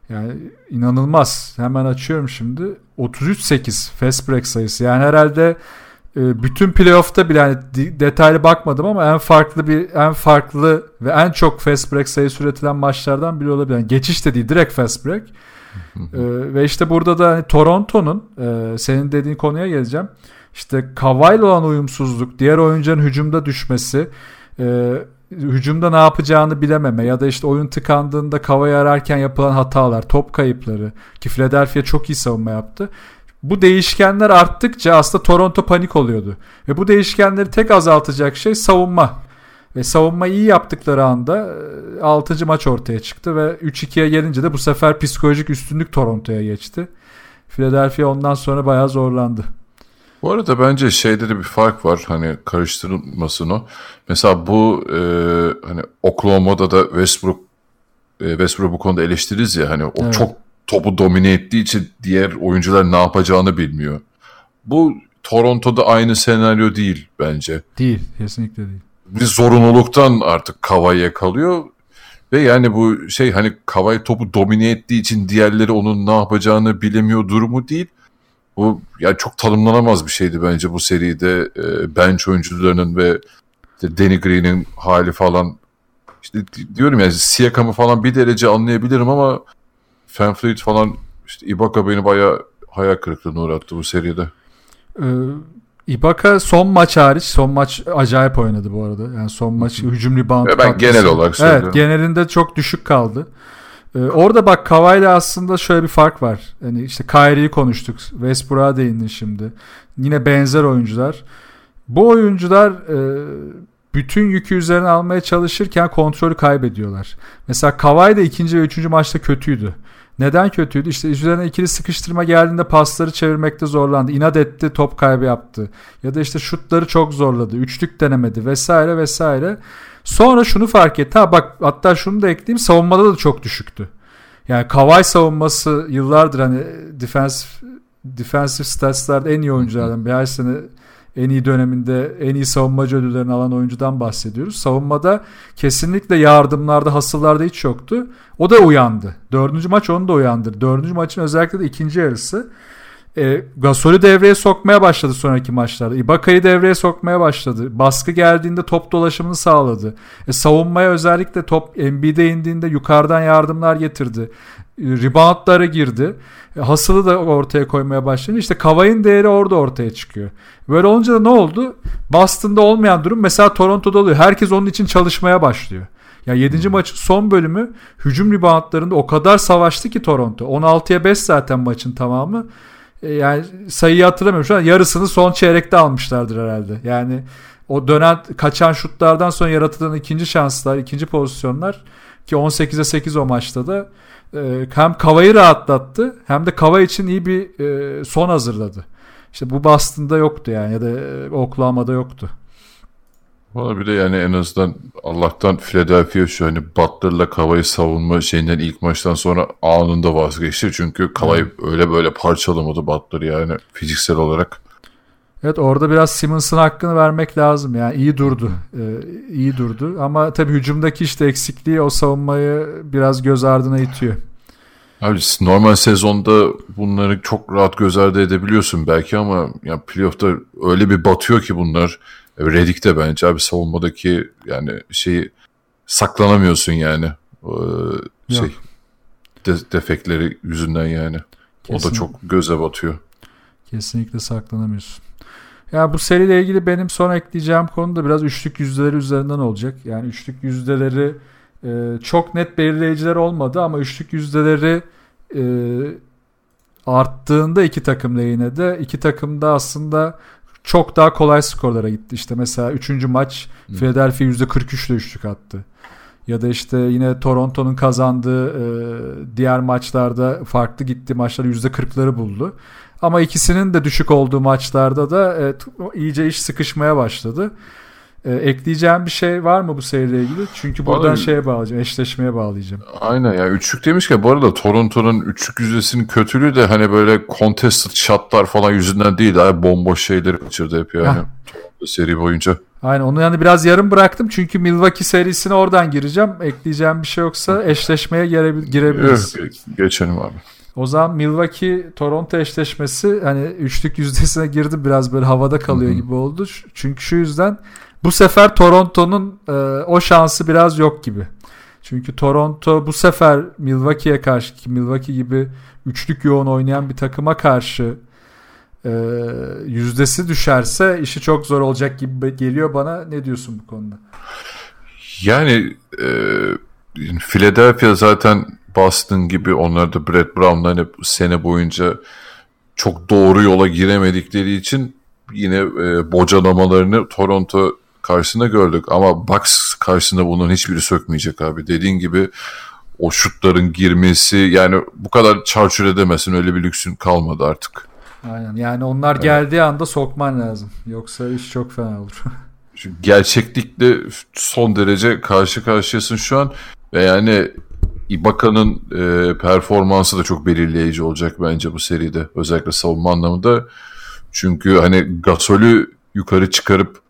A: Yani inanılmaz. Hemen açıyorum şimdi. 33-8 fast break sayısı. Yani herhalde e, bütün playoff'ta bile yani detaylı bakmadım ama en farklı bir en farklı ve en çok fast break sayısı üretilen maçlardan biri olabilir. Yani geçiş de değil direkt fast break. Ee, ve işte burada da Toronto'nun e, senin dediğin konuya geleceğim. İşte Kawhi'la olan uyumsuzluk, diğer oyuncuların hücumda düşmesi, e, hücumda ne yapacağını bilememe ya da işte oyun tıkandığında kavayı ararken yapılan hatalar, top kayıpları ki Philadelphia çok iyi savunma yaptı. Bu değişkenler arttıkça aslında Toronto panik oluyordu. Ve bu değişkenleri tek azaltacak şey savunma. Ve savunma iyi yaptıkları anda 6. E, maç ortaya çıktı ve 3-2'ye gelince de bu sefer psikolojik üstünlük Toronto'ya geçti. Philadelphia ondan sonra bayağı zorlandı.
B: Bu arada bence şeyde de bir fark var hani karıştırılmasın o. Mesela bu e, hani Oklahoma'da da Westbrook e, Westbrook bu konuda eleştiririz ya hani o evet. çok topu domine ettiği için diğer oyuncular ne yapacağını bilmiyor. Bu Toronto'da aynı senaryo değil bence.
A: Değil, kesinlikle değil.
B: Bir zorunluluktan artık Kavai'ye kalıyor. Ve yani bu şey hani Kavai topu domine ettiği için diğerleri onun ne yapacağını bilemiyor durumu değil. Bu yani çok tanımlanamaz bir şeydi bence bu seride. E, bench oyuncularının ve işte Danny Green'in hali falan. İşte diyorum ya Siakam'ı falan bir derece anlayabilirim ama Fanfleet falan işte Ibaka beni bayağı hayal kırıklığına uğrattı bu seride.
A: Ee, Ibaka son maç hariç son maç acayip oynadı bu arada. Yani son maç hücum rebound.
B: Ben katkısı. genel olarak söylüyorum.
A: Evet genelinde çok düşük kaldı. Ee, orada bak Kawhi'yle aslında şöyle bir fark var. Hani işte Kyrie'yi konuştuk. Westbrook'a değindin şimdi. Yine benzer oyuncular. Bu oyuncular e, bütün yükü üzerine almaya çalışırken kontrolü kaybediyorlar. Mesela Kawhi de ikinci ve üçüncü maçta kötüydü. Neden kötüydü? İşte üzerine ikili sıkıştırma geldiğinde pasları çevirmekte zorlandı. İnat etti, top kaybı yaptı. Ya da işte şutları çok zorladı. Üçlük denemedi vesaire vesaire. Sonra şunu fark etti. Ha bak hatta şunu da ekleyeyim. Savunmada da çok düşüktü. Yani Kawhi savunması yıllardır hani defensive defensive stats'larda en iyi oyunculardan bir her sene en iyi döneminde en iyi savunmacı ödüllerini alan oyuncudan bahsediyoruz. Savunmada kesinlikle yardımlarda, hasıllarda hiç yoktu. O da uyandı. Dördüncü maç onu da uyandırdı. Dördüncü maçın özellikle de ikinci yarısı e, Gasol'ü devreye sokmaya başladı sonraki maçlarda. Ibaka'yı devreye sokmaya başladı. Baskı geldiğinde top dolaşımını sağladı. E, savunmaya özellikle top NBA'de indiğinde yukarıdan yardımlar getirdi. Reboundlara girdi. E, hasılı da ortaya koymaya başladı. İşte Kavay'ın değeri orada ortaya çıkıyor. Böyle olunca da ne oldu? Boston'da olmayan durum mesela Toronto'da oluyor. Herkes onun için çalışmaya başlıyor. Ya 7. Hmm. maçın son bölümü hücum reboundlarında o kadar savaştı ki Toronto. 16'ya 5 zaten maçın tamamı. E, yani sayıyı hatırlamıyorum şu an yarısını son çeyrekte almışlardır herhalde. Yani o dönen kaçan şutlardan sonra yaratılan ikinci şanslar, ikinci pozisyonlar ki 18'e 8 o maçta da e, hem Kava'yı rahatlattı hem de Kava için iyi bir e, son hazırladı. İşte bu Boston'da yoktu yani ya da Oklahoma'da yoktu.
B: Valla bir de yani en azından Allah'tan Philadelphia şu hani Butler'la Kavay'ı savunma şeyinden ilk maçtan sonra anında vazgeçti. Çünkü Kavay evet. öyle böyle parçalamadı Butler yani fiziksel olarak.
A: Evet orada biraz Simmons'ın hakkını vermek lazım. Yani iyi durdu. Ee, iyi durdu. Ama tabii hücumdaki işte eksikliği o savunmayı biraz göz ardına itiyor.
B: Abi normal sezonda bunları çok rahat göz ardı edebiliyorsun belki ama yani playoff'ta öyle bir batıyor ki bunlar. Redick de bence abi savunmadaki yani şeyi saklanamıyorsun yani. Ee, şey de, defekleri yüzünden yani. Kesinlikle. O da çok göze batıyor.
A: Kesinlikle saklanamıyorsun. Yani bu seriyle ilgili benim son ekleyeceğim konu da biraz üçlük yüzdeleri üzerinden olacak. Yani üçlük yüzdeleri e, çok net belirleyiciler olmadı ama üçlük yüzdeleri e, arttığında iki takım lehine de iki takım da aslında çok daha kolay skorlara gitti. İşte mesela 3. maç Hı. Philadelphia %43 ile üçlük attı. Ya da işte yine Toronto'nun kazandığı e, diğer maçlarda farklı gitti maçlar %40'ları buldu. Ama ikisinin de düşük olduğu maçlarda da e, iyice iş sıkışmaya başladı. E, ekleyeceğim bir şey var mı bu seriyle ilgili? Çünkü buradan Vallahi, şeye bağlayacağım, eşleşmeye bağlayacağım.
B: Aynen ya üçlük demişken bu arada Toronto'nun üçlük yüzdesinin kötülüğü de hani böyle contested shotlar falan yüzünden değil. Daha bomboş şeyleri kaçırdı hep yani. Toronto seri boyunca.
A: Aynen onu yani biraz yarım bıraktım çünkü Milwaukee serisine oradan gireceğim. Ekleyeceğim bir şey yoksa eşleşmeye girebiliriz.
B: Evet, geçelim abi.
A: O zaman Milwaukee Toronto eşleşmesi hani üçlük yüzdesine girdi biraz böyle havada kalıyor Hı-hı. gibi oldu. Çünkü şu yüzden bu sefer Toronto'nun e, o şansı biraz yok gibi. Çünkü Toronto bu sefer Milwaukee'ye karşı ki Milwaukee gibi üçlük yoğun oynayan bir takıma karşı e, yüzdesi düşerse işi çok zor olacak gibi geliyor bana. Ne diyorsun bu konuda?
B: Yani e, Philadelphia zaten Boston gibi onlar da Brett Brown'dan hani sene boyunca çok doğru yola giremedikleri için yine e, bocalamalarını Toronto karşısında gördük. Ama Bucks karşısında bunun hiçbiri sökmeyecek abi. Dediğin gibi o şutların girmesi yani bu kadar çarçur edemezsin öyle bir lüksün kalmadı artık.
A: Aynen yani onlar evet. geldiği anda sokman lazım. Yoksa iş çok fena olur.
B: Çünkü gerçeklikle son derece karşı karşıyasın şu an. Ve yani Ibaka'nın e, performansı da çok belirleyici olacak bence bu seride. Özellikle savunma anlamında. Çünkü hani Gasol'ü yukarı çıkarıp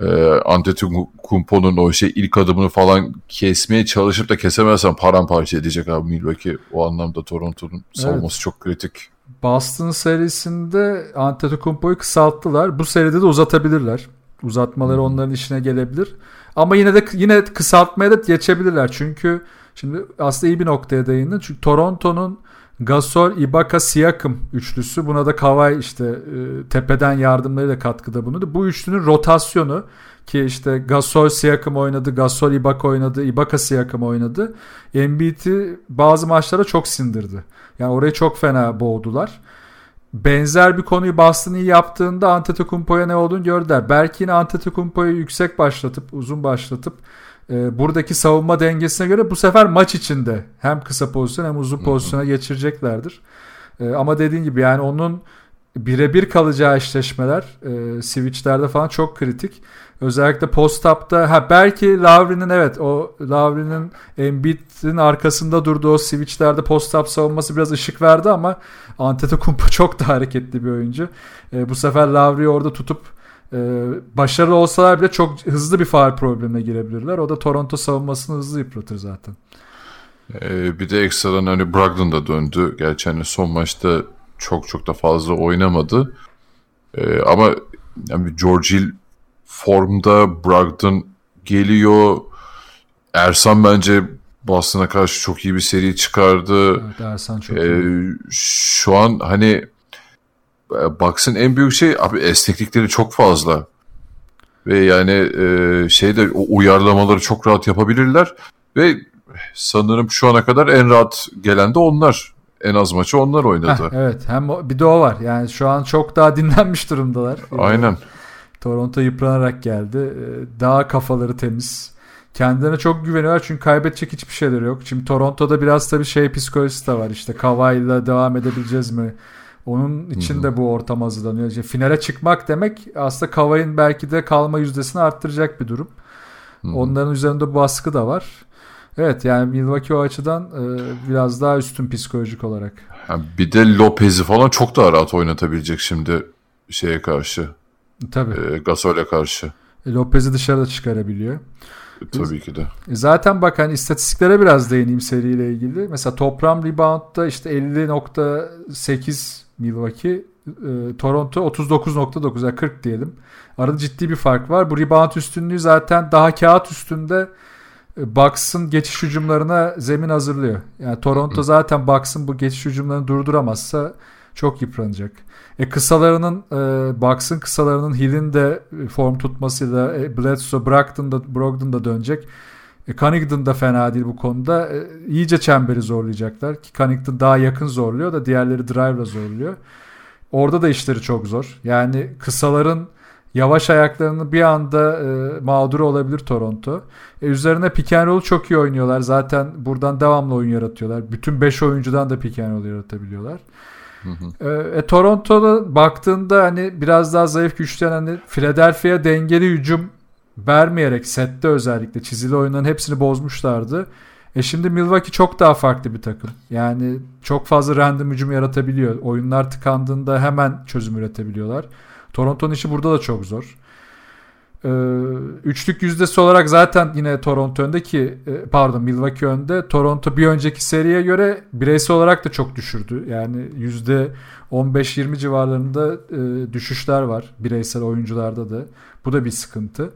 B: e, Antetokounmpo'nun o şey ilk adımını falan kesmeye çalışıp da kesemezsen paramparça edecek abi Milwaukee. O anlamda Toronto'nun savunması evet. çok kritik.
A: Boston serisinde Antetokounmpo'yu kısalttılar. Bu seride de uzatabilirler. Uzatmaları onların işine gelebilir. Ama yine de yine kısaltmaya da geçebilirler. Çünkü şimdi aslında iyi bir noktaya değindin. Çünkü Toronto'nun Gasol, Ibaka, Siakam üçlüsü. Buna da Kawhi işte e, tepeden yardımlarıyla katkıda bulundu. Bu üçlünün rotasyonu ki işte Gasol, Siakam oynadı, Gasol, Ibaka oynadı, Ibaka, Siakam oynadı. Embiid'i bazı maçlara çok sindirdi. Yani orayı çok fena boğdular. Benzer bir konuyu Boston iyi yaptığında Antetokounmpo'ya ne olduğunu gördüler. Belki yine Antetokounmpo'yu yüksek başlatıp, uzun başlatıp e, buradaki savunma dengesine göre bu sefer maç içinde hem kısa pozisyon hem uzun pozisyona geçireceklerdir. E, ama dediğin gibi yani onun birebir kalacağı eşleşmeler e, switchlerde falan çok kritik. Özellikle post-up'ta ha belki Lavri'nin evet o Lavri'nin Embiid'in arkasında durduğu o switchlerde post-up savunması biraz ışık verdi ama Antetokounmpo çok da hareketli bir oyuncu. E, bu sefer Lavri'yi orada tutup ee, başarılı olsalar bile çok hızlı bir faal problemine girebilirler. O da Toronto savunmasını hızlı yıpratır zaten.
B: Ee, bir de ekstradan hani Brogdon da döndü. Gerçi hani son maçta çok çok da fazla oynamadı. Ee, ama yani George Hill formda Brogdon geliyor. Ersan bence Boston'a karşı çok iyi bir seri çıkardı.
A: Evet, Ersan çok ee, iyi.
B: Şu an hani e, Bucks'ın en büyük şey abi esneklikleri çok fazla. Ve yani e, şeyde o uyarlamaları çok rahat yapabilirler. Ve sanırım şu ana kadar en rahat gelen de onlar. En az maçı onlar oynadı.
A: Heh, evet hem bir de o var. Yani şu an çok daha dinlenmiş durumdalar.
B: Aynen.
A: Toronto yıpranarak geldi. E, daha kafaları temiz. Kendilerine çok güveniyorlar çünkü kaybedecek hiçbir şeyleri yok. Şimdi Toronto'da biraz tabii şey psikolojisi de var. İşte Kawhi'la devam edebileceğiz mi? Onun için de bu ortam hazırlanıyor. İşte finale çıkmak demek aslında Kavay'ın belki de kalma yüzdesini arttıracak bir durum. Onların üzerinde bu baskı da var. Evet yani Milwaukee o açıdan e, biraz daha üstün psikolojik olarak.
B: Yani bir de Lopez'i falan çok daha rahat oynatabilecek şimdi şeye karşı.
A: Tabii.
B: E, Gasol'e karşı.
A: E, Lopez'i dışarıda çıkarabiliyor.
B: E, tabii ki de.
A: E, zaten bak hani istatistiklere biraz değineyim seriyle ilgili. Mesela toplam reboundda işte 50.8 Milwaukee. E, Toronto 39.9 yani 40 diyelim. Arada ciddi bir fark var. Bu rebound üstünlüğü zaten daha kağıt üstünde e, Bucks'ın geçiş hücumlarına zemin hazırlıyor. Yani Toronto zaten Bucks'ın bu geçiş hücumlarını durduramazsa çok yıpranacak. E kısalarının e, Bucks'ın kısalarının Hill'in de form tutmasıyla e, Bledsoe Brogdon da, Brogdon da dönecek. E, Connington da fena değil bu konuda. E, iyice çemberi zorlayacaklar ki Connington daha yakın zorluyor da diğerleri drive'la zorluyor. Orada da işleri çok zor. Yani kısaların yavaş ayaklarını bir anda e, mağduru olabilir Toronto. E, üzerine pick and roll çok iyi oynuyorlar. Zaten buradan devamlı oyun yaratıyorlar. Bütün 5 oyuncudan da pick and roll yaratabiliyorlar. Hı E, Toronto'da baktığında hani biraz daha zayıf güçten hani Philadelphia dengeli hücum vermeyerek sette özellikle çizili oyunların hepsini bozmuşlardı. E şimdi Milwaukee çok daha farklı bir takım. Yani çok fazla random hücum yaratabiliyor. Oyunlar tıkandığında hemen çözüm üretebiliyorlar. Toronto'nun işi burada da çok zor. Ee, üçlük yüzdesi olarak zaten yine Toronto önde e, pardon Milwaukee önde. Toronto bir önceki seriye göre bireysel olarak da çok düşürdü. Yani yüzde 15-20 civarlarında e, düşüşler var bireysel oyuncularda da. Bu da bir sıkıntı.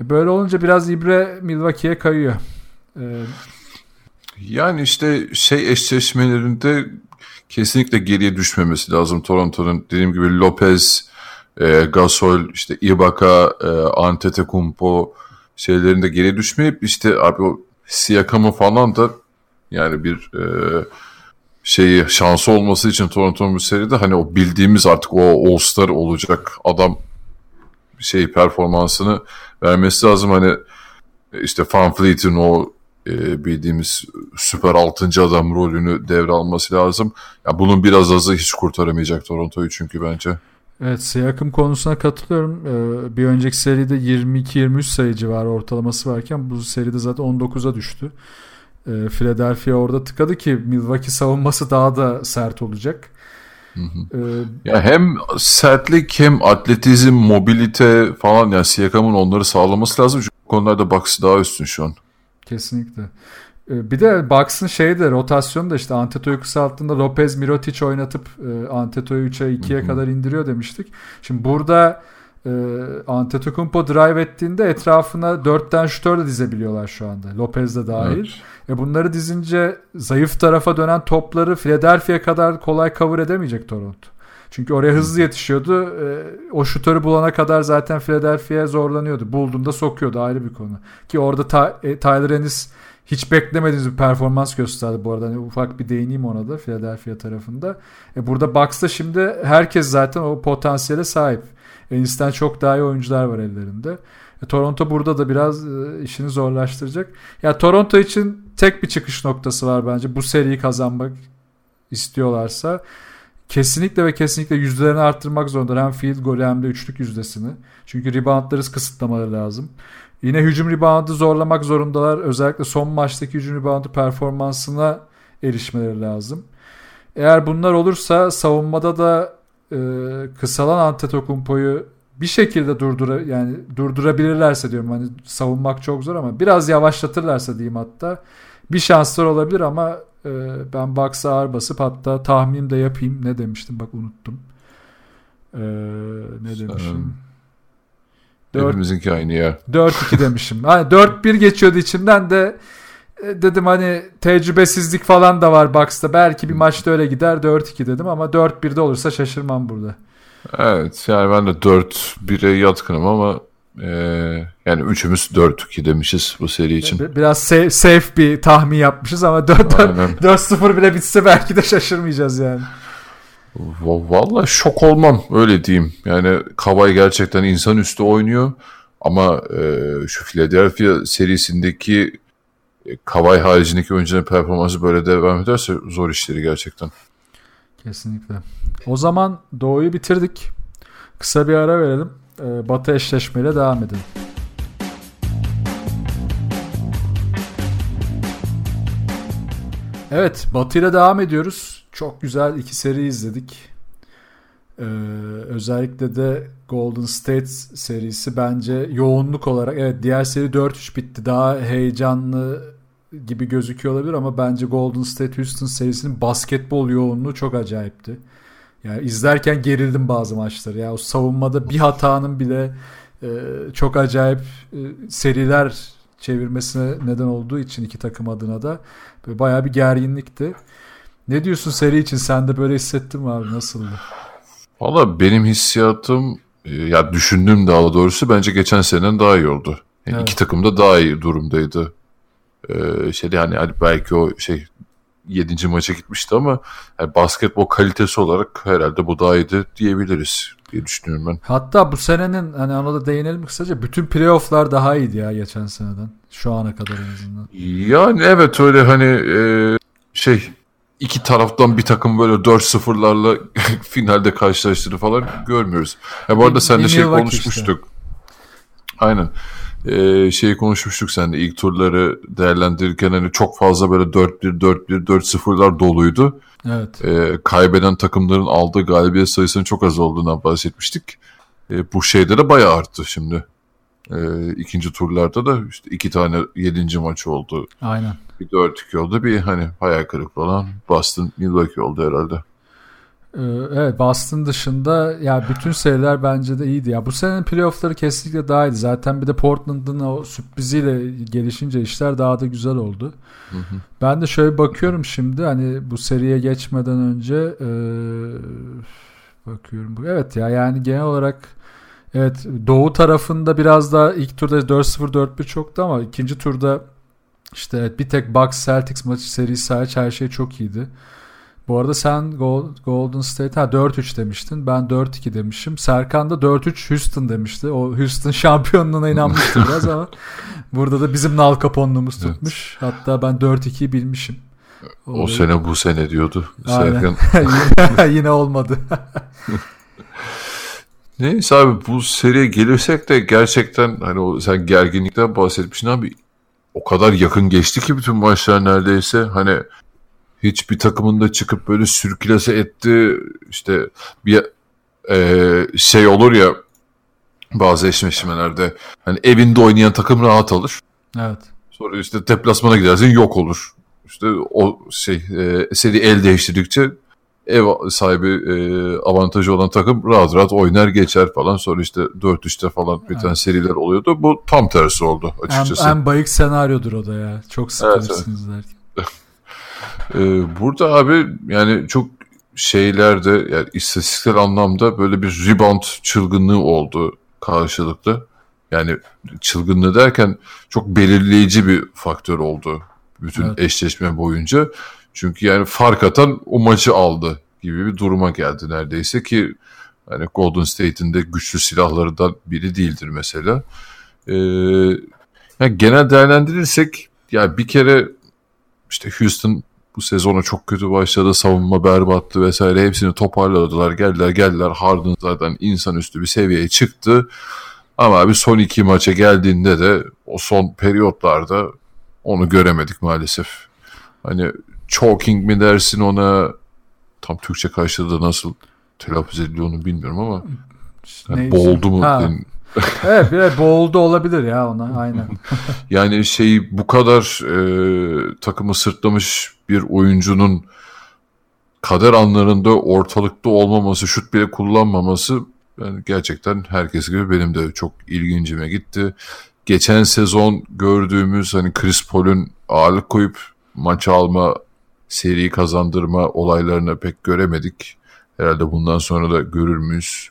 A: E, böyle olunca biraz ibre Milwaukee'ye kayıyor.
B: Yani işte şey eşleşmelerinde kesinlikle geriye düşmemesi lazım Toronto'nun. Dediğim gibi Lopez, e, Gasol, işte Ibaka, e, Antetokounmpo şeylerinde geriye düşmeyip işte abi o Siakam'ın falan da yani bir e, şeyi şansı olması için Toronto'nun bu seride hani o bildiğimiz artık o All-Star olacak adam şey performansını vermesi lazım. Hani işte Van Fleet'in o e, bildiğimiz süper altıncı adam rolünü devralması lazım. Yani bunun biraz azı hiç kurtaramayacak Toronto'yu çünkü bence.
A: Evet Siakam konusuna katılıyorum. Ee, bir önceki seride 22-23 sayıcı var ortalaması varken bu seride zaten 19'a düştü. Ee, Philadelphia orada tıkadı ki Milwaukee savunması daha da sert olacak.
B: Hı hı. Ee, ya hem sertlik hem atletizm, mobilite falan yani Siakam'ın onları sağlaması lazım. Çünkü konularda Bucks daha üstün şu an.
A: Kesinlikle. Ee, bir de Bucks'ın şeyi de rotasyonu da işte Anteto'yu kısalttığında Lopez Mirotic oynatıp Anteto'yu 3'e 2'ye kadar indiriyor demiştik. Şimdi burada e, Antetokounmpo drive ettiğinde etrafına 4'ten şutör de dizebiliyorlar şu anda. Lopez de dahil. Evet. E bunları dizince zayıf tarafa dönen topları Philadelphia kadar kolay cover edemeyecek Toronto. Çünkü oraya hızlı yetişiyordu. E, o şutörü bulana kadar zaten Philadelphia zorlanıyordu. Bulduğunda sokuyordu ayrı bir konu. Ki orada ta, e, Tyler Ennis hiç beklemediğimiz bir performans gösterdi bu arada. Hani ufak bir değineyim ona da Philadelphia tarafında. E, burada Bucks'ta şimdi herkes zaten o potansiyele sahip. Ennis'ten çok daha iyi oyuncular var ellerinde. E, Toronto burada da biraz e, işini zorlaştıracak. Ya Toronto için tek bir çıkış noktası var bence. Bu seriyi kazanmak istiyorlarsa kesinlikle ve kesinlikle yüzdelerini arttırmak zorunda. Hem field golü hem de üçlük yüzdesini. Çünkü reboundları kısıtlamaları lazım. Yine hücum reboundu zorlamak zorundalar. Özellikle son maçtaki hücum reboundu performansına erişmeleri lazım. Eğer bunlar olursa savunmada da e, kısalan Antetokounmpo'yu bir şekilde durdura yani durdurabilirlerse diyorum hani savunmak çok zor ama biraz yavaşlatırlarsa diyeyim hatta bir şanslar olabilir ama e, ben Bucks'a ağır basıp hatta tahminim de yapayım. Ne demiştim bak unuttum. E, ne demişim?
B: Hepimizinki aynı ya.
A: 4-2 demişim. Hani 4-1 geçiyordu içimden de e, dedim hani tecrübesizlik falan da var Bucks'ta. Belki bir maçta öyle gider 4-2 dedim ama 4-1'de olursa şaşırmam burada.
B: Evet yani ben de 4-1'e yatkınım ama e, yani üçümüz 4-2 demişiz bu seri için.
A: Biraz safe, safe bir tahmin yapmışız ama 4-0 bile bitse belki de şaşırmayacağız yani.
B: Valla şok olmam öyle diyeyim. Yani Kavay gerçekten insanüstü oynuyor. Ama e, şu Philadelphia serisindeki e, Kavay haricindeki oyuncuların performansı böyle devam ederse zor işleri gerçekten.
A: Kesinlikle. O zaman Doğu'yu bitirdik. Kısa bir ara verelim. E, Batı eşleşmeyle devam edelim. Evet Batı ile devam ediyoruz. Çok güzel iki seri izledik. Ee, özellikle de Golden State serisi bence yoğunluk olarak evet diğer seri 4-3 bitti. Daha heyecanlı gibi gözüküyor olabilir ama bence Golden State Houston serisinin basketbol yoğunluğu çok acayipti. Yani izlerken gerildim bazı maçları. Ya o savunmada bir hatanın bile e, çok acayip e, seriler çevirmesine neden olduğu için iki takım adına da bayağı bir gerginlikti. Ne diyorsun seri için? Sen de böyle hissettin mi abi? Nasıldı?
B: Valla benim hissiyatım e, ya düşündüğüm daha doğrusu bence geçen seneden daha iyi oldu. Yani
A: Evet.
B: İki takım da daha iyi durumdaydı. Ee, şeyde hani, hani belki o şey 7. maça gitmişti ama yani basketbol kalitesi olarak herhalde bu daha iyiydi diyebiliriz diye düşünüyorum ben.
A: Hatta bu senenin hani ona da değinelim kısaca. Bütün playofflar daha iyiydi ya geçen seneden. Şu ana kadar en azından.
B: Yani evet öyle hani e, şey iki taraftan bir takım böyle 4-0'larla finalde karşılaştığını falan görmüyoruz. Ya bu arada
A: Bir-
B: seninle
A: bir
B: şey
A: Milwaukee
B: konuşmuştuk. Aynen. Ee, şeyi konuşmuştuk sen de ilk turları değerlendirirken hani çok fazla böyle 4-1, 4-1, 4-0'lar doluydu.
A: Evet.
B: Ee, kaybeden takımların aldığı galibiyet sayısının çok az olduğundan bahsetmiştik. Ee, bu şeyde de bayağı arttı şimdi. Ee, ikinci turlarda da işte iki tane yedinci maç oldu.
A: Aynen.
B: Bir 4-2 oldu. Bir hani hayal kırıklığı olan Boston Milwaukee oldu herhalde.
A: Ee, Evet Boston dışında ya bütün seriler bence de iyiydi ya. Bu senenin playoffları kesinlikle daha iyiydi. Zaten bir de Portland'ın o sürpriziyle gelişince işler daha da güzel oldu. Ben de şöyle bakıyorum şimdi hani bu seriye geçmeden önce e, bakıyorum. Evet ya yani genel olarak evet Doğu tarafında biraz daha ilk turda 4-0 4-1 çoktu ama ikinci turda işte evet, bir tek Bucks Celtics maçı serisi hariç her şey çok iyiydi. Bu arada sen Gol- Golden State ha 4-3 demiştin. Ben 4-2 demişim. Serkan da 4-3 Houston demişti. O Houston şampiyonluğuna inanmıştı biraz ama burada da bizim nal kaponluğumuz
B: Evet.
A: tutmuş. Hatta ben 4-2'yi bilmişim.
B: O
A: Olayı-
B: sene bu sene diyordu.
A: Aynen.
B: Serkan.
A: yine olmadı.
B: Neyse abi bu seriye gelirsek de gerçekten hani o sen gerginlikten bahsetmişsin abi. O kadar yakın geçti ki bütün maçlar neredeyse. Hani hiçbir takımın da çıkıp böyle sürklase etti. İşte bir e, şey olur ya bazı eşleşmelerde hani evinde oynayan takım rahat alır.
A: evet.
B: Sonra işte deplasmana gidersin yok olur. İşte o şey e, seri el değiştirdikçe ev sahibi e, avantajı olan takım rahat rahat oynar geçer falan. Sonra işte 4-3'te falan biten seriler oluyordu. Bu tam tersi oldu
A: En,
B: açıkçası.
A: en bayık senaryodur o da ya. Çok sıkılırsınız derken.
B: Ee, burada abi yani çok şeylerde yani istatistiksel anlamda böyle bir rebound çılgınlığı oldu karşılıklı. Yani çılgınlığı derken çok belirleyici bir faktör oldu bütün
A: Evet.
B: eşleşme boyunca. Çünkü yani fark atan o maçı aldı gibi bir duruma geldi neredeyse ki hani Golden State'in de güçlü silahlarından biri değildir mesela. Ee, yani genel değerlendirirsek ya bir kere işte Houston bu sezona çok kötü başladı. Savunma berbattı vesaire. Hepsini toparladılar. Geldiler geldiler. Harden zaten insanüstü bir seviyeye çıktı. Ama abi son iki maça geldiğinde de o son periyotlarda onu göremedik maalesef. Hani choking mi dersin ona tam Türkçe karşılığı da nasıl telaffuz ediliyor onu bilmiyorum ama yani
A: Neyse.
B: boğuldu mu?
A: Ha.
B: den-
A: Evet de boğuldu olabilir ya ona aynen.
B: Yani şey bu kadar e, takımı sırtlamış bir oyuncunun kader anlarında ortalıkta olmaması, şut bile kullanmaması yani gerçekten herkes gibi benim de çok ilgincime gitti. Geçen sezon gördüğümüz hani Chris Paul'un ağırlık koyup maç alma, seri kazandırma olaylarını pek göremedik. Herhalde bundan sonra da görür müyüz?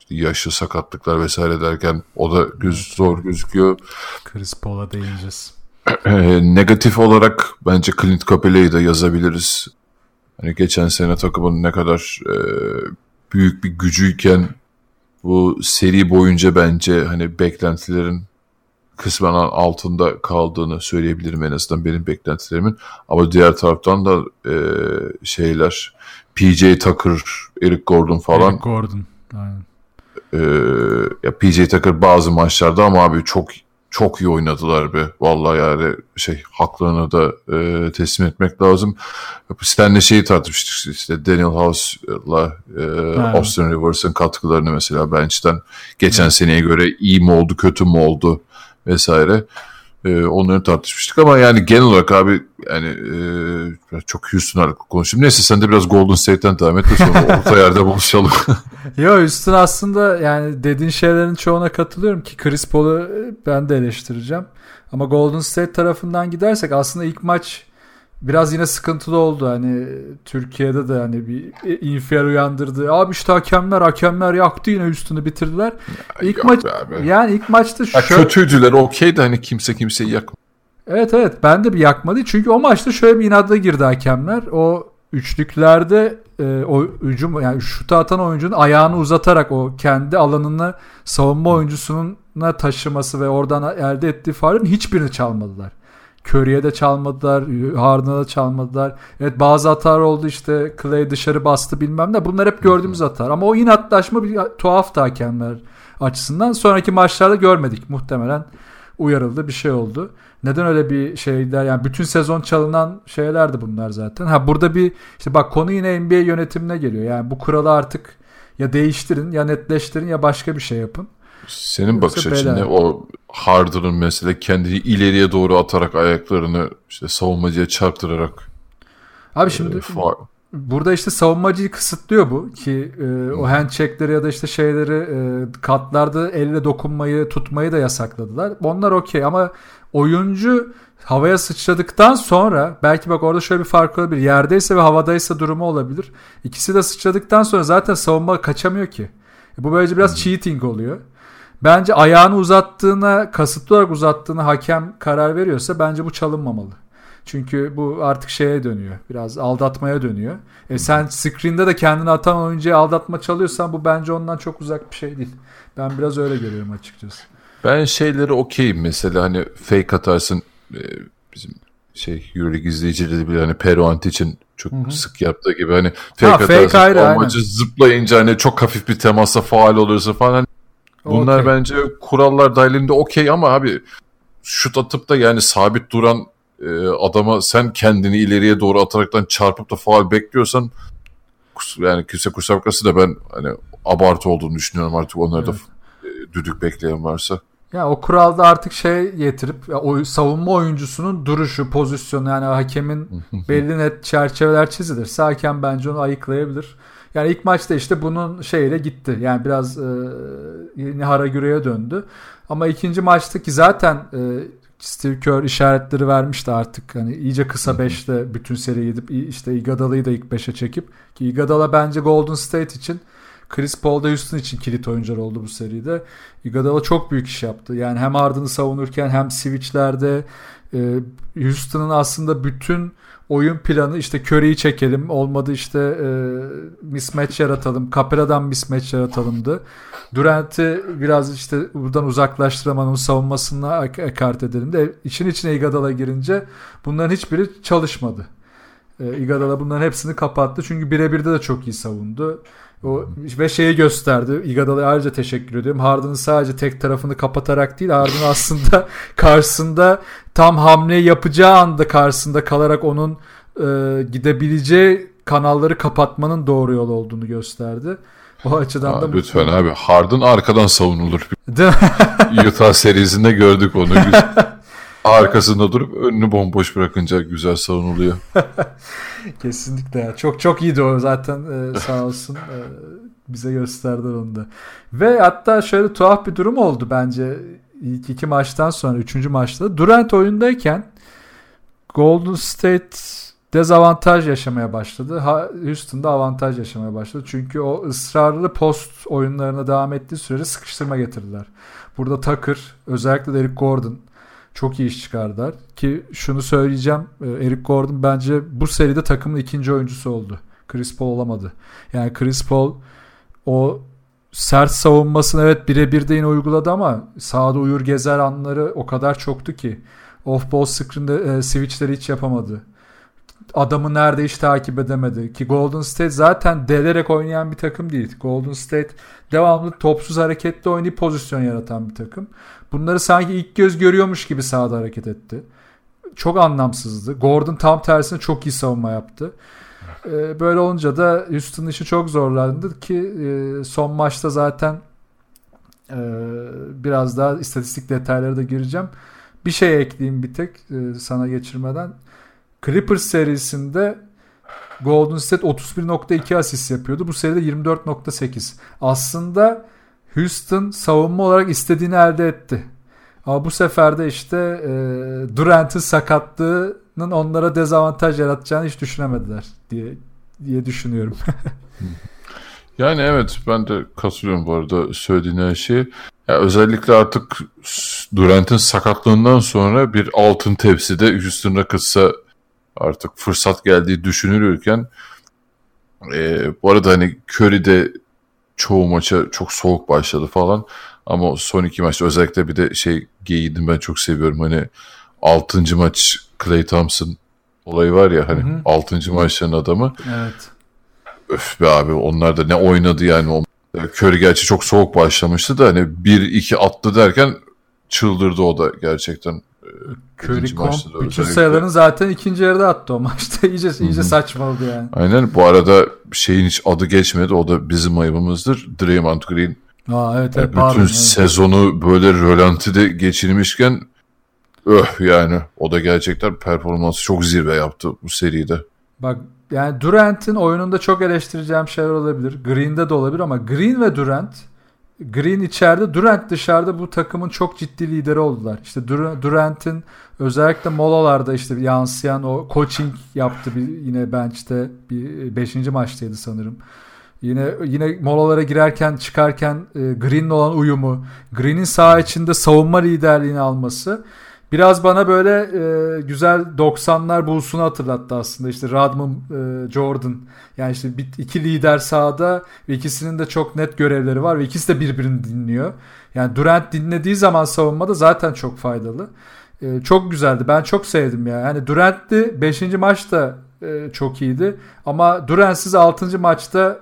B: İşte yaşlı sakatlıklar vesaire derken o da göz zor gözüküyor.
A: Chris Paul'a değineceğiz.
B: Ee, negatif olarak bence Clint Capela'yı da yazabiliriz. Hani geçen sene takımın ne kadar e, büyük bir gücüyken bu seri boyunca bence hani beklentilerin kısmen altında kaldığını söyleyebilirim en azından benim beklentilerimin. Ama diğer taraftan da e, şeyler PJ Tucker, Eric Gordon falan
A: Eric Gordon. Aynen.
B: ee, ya PJ Tucker bazı maçlarda ama abi çok çok iyi oynadılar be. Vallahi yani şey haklarını da e, teslim etmek lazım. Senle şeyi tartışmıştık işte Daniel House'la e,
A: Evet.
B: Austin Rivers'ın katkılarını mesela bench'ten geçen seneye göre iyi mi oldu kötü mü oldu vesaire. E, onları tartışmıştık ama yani genel olarak abi yani e, çok Houston ağırlıklı konuşayım. Neyse sen de biraz Golden State'ten devam et de sonra orta yerde buluşalım.
A: Yo üstün aslında yani dediğin şeylerin çoğuna katılıyorum ki Chris Paul'u e, ben de eleştireceğim. Ama Golden State tarafından gidersek aslında ilk maç biraz yine sıkıntılı oldu. Hani Türkiye'de de hani bir infial uyandırdı. Abi işte hakemler hakemler yaktı yine üstünü bitirdiler. İlk
B: Yok
A: maç
B: abi.
A: yani ilk maçta
B: Ya
A: şöyle
B: kötüydüler okey de hani kimse kimseyi yakmadı.
A: Evet evet ben de bir yakmadı. Çünkü o maçta şöyle bir inatla girdi hakemler. O üçlüklerde e, o hücum yani şutu atan oyuncunun ayağını uzatarak o kendi alanını savunma oyuncusununa taşıması ve oradan elde ettiği faulün hiçbirini çalmadılar. Curry'e de çalmadılar, Harden'a da çalmadılar. Evet bazı hatalar oldu işte Clay dışarı bastı bilmem ne. Bunlar hep gördüğümüz hatalar. Ama o inatlaşma bir tuhaftı hakemler açısından. Sonraki maçlarda görmedik muhtemelen uyarıldı bir şey oldu. Neden öyle bir şeyler yani bütün sezon çalınan şeylerdi bunlar zaten. Ha burada bir işte bak konu yine NBA yönetimine geliyor. Yani bu kuralı artık ya değiştirin ya netleştirin ya başka bir şey yapın.
B: Senin
A: Yoksa
B: bakış açın ne? O Harden'ın mesela kendini ileriye doğru atarak ayaklarını işte savunmacıya çarptırarak
A: Abi
B: e,
A: şimdi
B: faul.
A: burada işte savunmacıyı kısıtlıyor bu ki e, o handcheckleri ya da işte şeyleri e, katlarda elle dokunmayı tutmayı da yasakladılar. Onlar okey ama oyuncu havaya sıçradıktan sonra belki bak orada şöyle bir fark olabilir. Yerdeyse ve havadaysa durumu olabilir. İkisi de sıçradıktan sonra zaten savunma kaçamıyor ki. Bu böylece biraz cheating oluyor. Bence ayağını uzattığına, kasıtlı olarak uzattığına hakem karar veriyorsa bence bu çalınmamalı. Çünkü bu artık şeye dönüyor. Biraz aldatmaya dönüyor. E sen screen'de de kendini atan oyuncuya aldatma çalıyorsan bu bence ondan çok uzak bir şey değil. Ben biraz öyle görüyorum açıkçası.
B: Ben şeyleri okeyim mesela hani fake atarsın e, bizim şey Euroleague izleyicileri bile hani Pero Antic'in çok sık yaptığı gibi hani fake
A: Ha, fake
B: atarsın
A: ayrı,
B: amacı zıplayınca hani çok hafif bir temasla faal olursa falan hani bunlar
A: Okey.
B: bence kurallar dahilinde okey ama abi şut atıp da yani sabit duran e, adama sen kendini ileriye doğru ataraktan çarpıp da faal bekliyorsan yani kimse kusura bakmasın da ben hani abartı olduğunu düşünüyorum artık onlarda e, düdük bekleyen varsa.
A: Ya o kuralda artık şey getirip ya o savunma oyuncusunun duruşu, pozisyonu yani hakemin belli net çerçeveler çizilirse hakem bence onu ayıklayabilir. Yani ilk maçta işte bunun şeyle gitti. Yani biraz e, yine Haragüre'ye döndü. Ama ikinci maçtaki zaten e, Steve Kerr işaretleri vermişti artık. Hani iyice kısa beşte bütün seri gidip işte Iguodala'yı da ilk beşe çekip ki Iguodala bence Golden State için Chris Paul da Houston için kilit oyuncular oldu bu seride. Iguodala çok büyük iş yaptı. Yani hem Harden'ı savunurken hem switchlerde e, Houston'ın aslında bütün oyun planı işte Curry'i çekelim olmadı işte e, mismatch yaratalım Capela'dan mismatch yaratalımdı. Durant'i biraz işte buradan uzaklaştıraman onun savunmasına ek- ekart edelim de için içine Iguodala girince bunların hiçbiri çalışmadı. E, Iguodala bunların hepsini kapattı çünkü birebirde de çok iyi savundu. O ve şeyi gösterdi. Iguodala'ya ayrıca teşekkür ediyorum. Harden'ın sadece tek tarafını kapatarak değil, Harden aslında karşısında tam hamle yapacağı anda karşısında kalarak onun e, gidebileceği kanalları kapatmanın doğru yol olduğunu gösterdi. O açıdan
B: Aa,
A: da
B: lütfen abi Harden arkadan savunulur. Utah serisinde gördük onu. Arkasında durup önünü bomboş bırakınca güzel savunuluyor.
A: Kesinlikle. Çok çok iyiydi o zaten e, sağ olsun e, bize gösterdiler onu da. Ve hatta şöyle tuhaf bir durum oldu bence ilk iki maçtan sonra üçüncü maçta. Durant oyundayken Golden State dezavantaj yaşamaya başladı. Houston'da avantaj yaşamaya başladı. Çünkü o ısrarlı post oyunlarına devam ettiği sürece sıkıştırma getirdiler. Burada Tucker, özellikle de Eric Gordon çok iyi iş çıkardılar. Ki şunu söyleyeceğim. e, Eric Gordon bence bu seride takımın ikinci oyuncusu oldu. Chris Paul olamadı. Yani Chris Paul o sert savunmasını evet birebir de yine uyguladı ama sahada uyur gezer anları o kadar çoktu ki off ball screen'de e, switchleri hiç yapamadı. Adamı nerede hiç takip edemedi. Ki Golden State zaten delerek oynayan bir takım değil. Golden State devamlı topsuz hareketli oynayıp pozisyon yaratan bir takım. Bunları sanki ilk göz görüyormuş gibi sahada hareket etti. Çok anlamsızdı. Gordon tam tersine çok iyi savunma yaptı. Ee, Böyle olunca da Houston işi çok zorlandı ki e, son maçta zaten e, biraz daha istatistik detaylara da gireceğim. Bir şey ekleyeyim bir tek e, sana geçirmeden. Clippers serisinde Golden State 31.2 asist yapıyordu. Bu seride 24.8. Aslında Houston savunma olarak istediğini elde etti. Ama bu sefer de işte e, Durant'ın sakatlığı Durant'ın onlara dezavantaj yaratacağını hiç düşünemediler diye diye düşünüyorum.
B: yani evet ben de katılıyorum bu arada söylediğin her şeye. Ya özellikle artık Durant'ın sakatlığından sonra bir altın tepside Houston Rockets'a artık fırsat geldiği düşünülürken e, bu arada hani Curry de çoğu maça çok soğuk başladı falan. Ama son iki maçta özellikle bir de şey giydim ben çok seviyorum. Hani 6. maç Clay Thompson olayı var ya hani hı hı. 6. maçların adamı.
A: Evet.
B: Öf be abi onlar da ne oynadı yani. Curry gerçi çok soğuk başlamıştı da hani 1-2 attı derken çıldırdı o da gerçekten.
A: Curry komp bütün sayılarını zaten ikinci yarıda attı o maçta. iyice Hı-hı. iyice saçmaladı yani.
B: Aynen. Bu arada şeyin hiç adı geçmedi. O da bizim ayıbımızdır. Draymond Green.
A: Aa, evet, evet,
B: bütün pardon, evet. sezonu böyle rölantide geçirmişken öh yani o da gerçekten performansı çok zirve yaptı bu seride.
A: Bak yani Durant'in oyununda çok eleştireceğim şeyler olabilir. Green'de de olabilir ama Green ve Durant Green içeride, Durant dışarıda bu takımın çok ciddi lideri oldular. İşte Durant'in özellikle molalarda işte yansıyan o coaching yaptı bir yine bench'te bir 5. maçtaydı sanırım. Yine yine molalara girerken çıkarken e, Green'le olan uyumu, Green'in saha içinde savunma liderliğini alması Biraz bana böyle e, güzel 90'lar Bulls'unu hatırlattı aslında. İşte Rodman, e, Jordan. Yani işte bir, iki lider sahada ve ikisinin de çok net görevleri var ve ikisi de birbirini dinliyor. Yani Durant dinlediği zaman savunmada zaten çok faydalı. E, çok güzeldi. Ben çok sevdim ya. Yani Durant'li 5. maçta e, çok iyiydi. Ama Durant'siz 6. maçta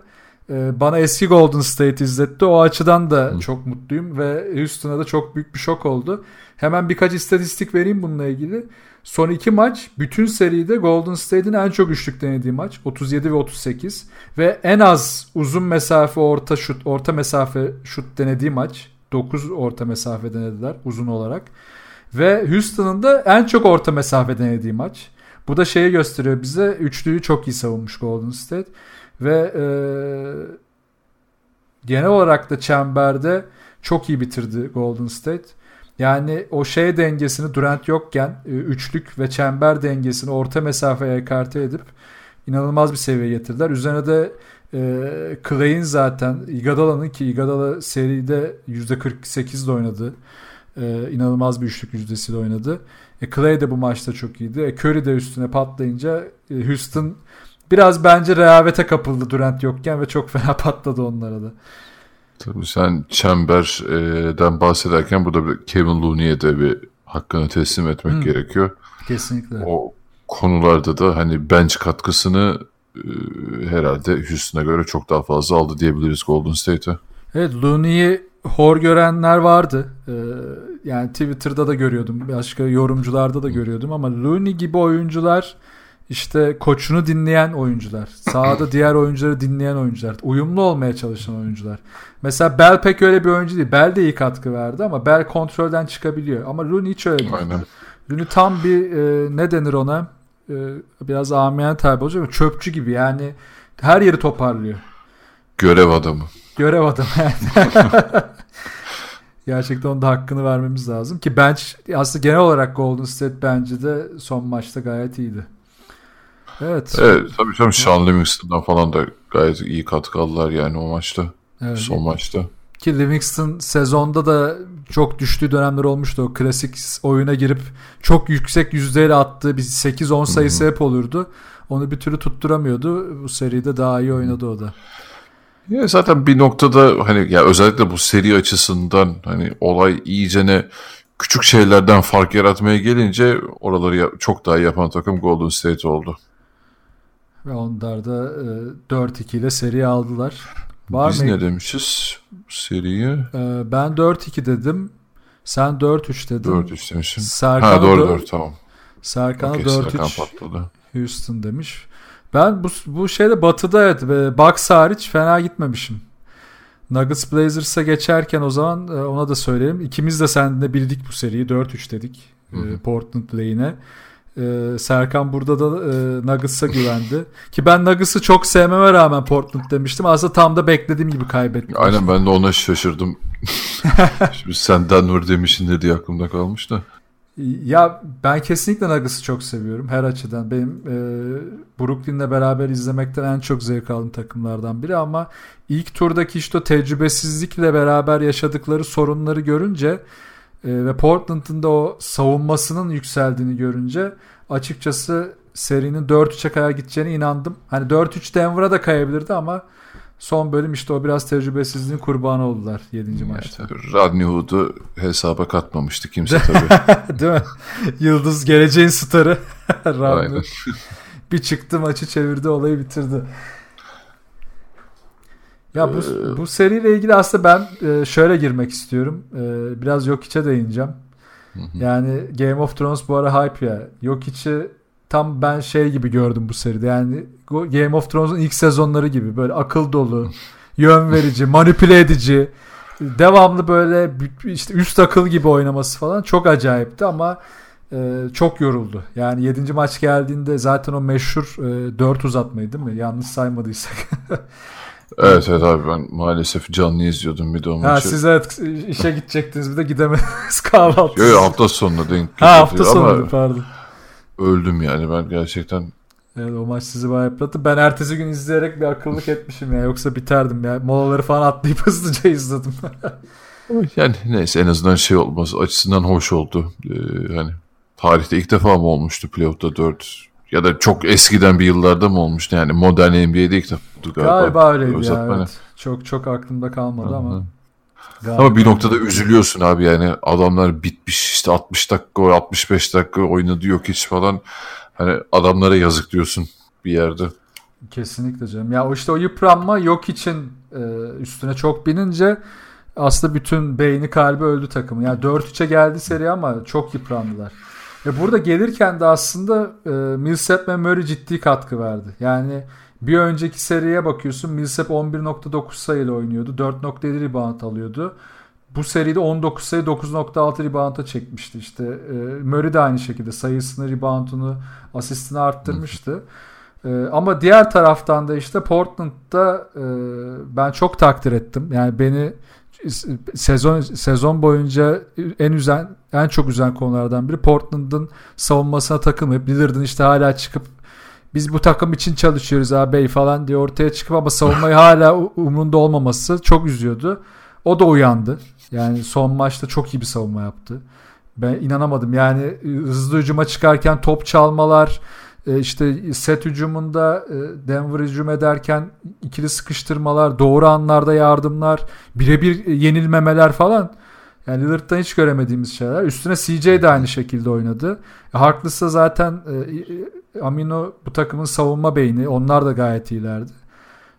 A: e, bana eski Golden State izletti. O açıdan da Hı. çok mutluyum ve Houston'a da çok büyük bir şok oldu. Hemen birkaç istatistik vereyim bununla ilgili. Son iki maç bütün seride Golden State'in en çok üçlük denediği maç 37 ve 38 ve en az uzun mesafe orta şut orta mesafe şut denediği maç 9 orta mesafe denediler uzun olarak. Ve Houston'ın da en çok orta mesafe denediği maç. Bu da şeyi gösteriyor bize üçlüyü çok iyi savunmuş Golden State ve e, genel olarak da çemberde çok iyi bitirdi Golden State. Yani o şey dengesini Durant yokken e, üçlük ve çember dengesini orta mesafeye ekarte edip inanılmaz bir seviyeye getirdiler. Üzerine de e, Clay'in zaten Iguodala'nın ki Iguodala seride %48 de oynadı. E, inanılmaz bir üçlük yüzdesiyle oynadı. E, Clay de bu maçta çok iyiydi. E, Curry de üstüne patlayınca e, Houston biraz bence rehavete kapıldı Durant yokken ve çok fena patladı onlara da.
B: Tabii sen Çember'den bahsederken burada bir Kevin Looney'e de bir hakkını teslim etmek hmm. gerekiyor.
A: Kesinlikle.
B: O konularda da hani bench katkısını e, herhalde Houston'a göre çok daha fazla aldı diyebiliriz Golden State'e.
A: Evet Looney'i hor görenler vardı. Ee, yani Twitter'da da görüyordum. Başka yorumcularda da görüyordum ama Looney gibi oyuncular işte koçunu dinleyen oyuncular. Sahada diğer oyuncuları dinleyen oyuncular. Uyumlu olmaya çalışan oyuncular. Mesela Bell pek öyle bir oyuncu değil. Bell de iyi katkı verdi ama Bell kontrolden çıkabiliyor. Ama Rooney hiç öyle değil. Aynen. Rooney tam bir e, ne denir ona? E, biraz amiyen tabi olacak ama çöpçü gibi yani her yeri toparlıyor.
B: Görev adamı.
A: Görev adamı. Gerçekten onun da hakkını vermemiz lazım. Ki bench aslında genel olarak Golden State bence de son maçta gayet iyiydi. Evet.
B: Evet tabii canım Sean Livingston'dan falan da gayet iyi katkı aldılar yani o maçta. Evet. Son maçta.
A: Ki Livingston sezonda da çok düştüğü dönemler olmuştu. O klasik oyuna girip çok yüksek yüzdeyle attığı bir 8-10 sayısı hep olurdu. Onu bir türlü tutturamıyordu. Bu seride daha iyi oynadı o da.
B: Ya zaten bir noktada hani ya özellikle bu seri açısından hani olay iyicene küçük şeylerden fark yaratmaya gelince oraları çok daha yapan takım Golden State oldu.
A: Ve onlar da e, 4-2 ile seri aldılar.
B: Var Biz mı? ne demişiz seriye?
A: E, ben 4-2 dedim. Sen 4-3 dedin.
B: 4-3 demişim.
A: Serkan
B: ha doğru doğru tamam.
A: Serkan'a okay, 4-3 Houston demiş. Ben bu, bu şeyde batıda evet Bucks hariç fena gitmemişim. Nuggets Blazers'a geçerken o zaman e, ona da söyleyeyim. İkimiz de seninle bildik bu seriyi. 4-3 dedik. Hı hı. E, Portland lane'e. Ee, Serkan burada da e, Nuggets'a güvendi. Ki ben Nuggets'ı çok sevmeme rağmen Portland demiştim. Aslında tam da beklediğim gibi kaybettim.
B: Aynen ben de ona şaşırdım. Şimdi sen Denver demişsin diye aklımda kalmış da.
A: Ya ben kesinlikle Nuggets'ı çok seviyorum her açıdan. Benim e, Brooklyn'le beraber izlemekten en çok zevk aldığım takımlardan biri ama ilk turdaki işte o tecrübesizlikle beraber yaşadıkları sorunları görünce e, ve Portland'ın da o savunmasının yükseldiğini görünce açıkçası serinin 4-3'e kadar gideceğine inandım. Hani 4-3 Denver'a da kayabilirdi ama son bölüm işte o biraz tecrübesizliğin kurbanı oldular 7. maçta.
B: Rodney Hood'u hesaba katmamıştı kimse tabii.
A: Değil mi? Yıldız geleceğin starı.
B: Aynen.
A: bir çıktı maçı çevirdi olayı bitirdi. Ya bu, ee, bu seriyle ilgili aslında ben e, şöyle girmek istiyorum. E, biraz Jokic'e değineceğim. Yani Game of Thrones bu ara hype ya. Jokic'i tam ben şey gibi gördüm bu seride. Yani Game of Thrones'un ilk sezonları gibi böyle akıl dolu, yön verici, manipüle edici, devamlı böyle işte üst akıl gibi oynaması falan çok acayipti ama e, çok yoruldu. Yani 7. maç geldiğinde zaten o meşhur e, 4 uzatmayı değil mi? Yanlış saymadıysak.
B: Evet evet abi ben maalesef canlı izliyordum bir de o maçı.
A: Ha siz evet işe gidecektiniz bir de gidemediniz kahvaltı.
B: Yok yok hafta sonunda denk
A: Ha hafta sonu pardon.
B: Öldüm yani ben gerçekten.
A: Evet o maç sizi bayağı yıprattı. Ben ertesi gün izleyerek bir akıllık etmişim ya. Yoksa biterdim ya. Molaları falan atlayıp hızlıca izledim.
B: yani neyse en azından şey olmaz. Açısından hoş oldu. Ee, hani tarihte ilk defa mı olmuştu playoff'ta 4 ya da çok eskiden bir yıllarda mı olmuştu yani modern NBA'de ilk defa
A: galiba. Galiba öyleydi ya evet. Çok çok aklımda kalmadı Hı-hı. ama.
B: Galiba. Ama bir noktada üzülüyorsun abi yani adamlar bitmiş işte 60 dakika 65 dakika oynadı yok hiç falan. Hani adamlara yazık diyorsun bir yerde.
A: Kesinlikle canım. Ya işte o yıpranma yok için e, üstüne çok binince aslında bütün beyni kalbi öldü takımın. Yani 4-3'e geldi seri ama çok yıprandılar. Ve burada gelirken de aslında e, Millsap ve Murray ciddi katkı verdi. Yani bir önceki seriye bakıyorsun Millsap 11.9 sayıyla oynuyordu. 4.7 rebound alıyordu. Bu seride 19 sayı 9.6 rebound'a çekmişti işte. E, Murray de aynı şekilde sayısını, reboundunu, asistini arttırmıştı. E, ama diğer taraftan da işte Portland'da e, ben çok takdir ettim. Yani beni sezon sezon boyunca en üzen en çok üzen konulardan biri Portland'ın savunmasına takılmayıp Lillard'ın işte hala çıkıp biz bu takım için çalışıyoruz abi falan diye ortaya çıkıp ama savunmayı hala umrunda olmaması çok üzüyordu. O da uyandı. Yani son maçta çok iyi bir savunma yaptı. Ben inanamadım. Yani hızlı hücuma çıkarken top çalmalar, e, işte set hücumunda e, Denver hücum ederken ikili sıkıştırmalar, doğru anlarda yardımlar, birebir yenilmemeler falan. Yani Lillard'dan hiç göremediğimiz şeyler. Üstüne CJ de aynı şekilde oynadı. E, Harkless zaten Amino bu takımın savunma beyni. Onlar da gayet iyilerdi.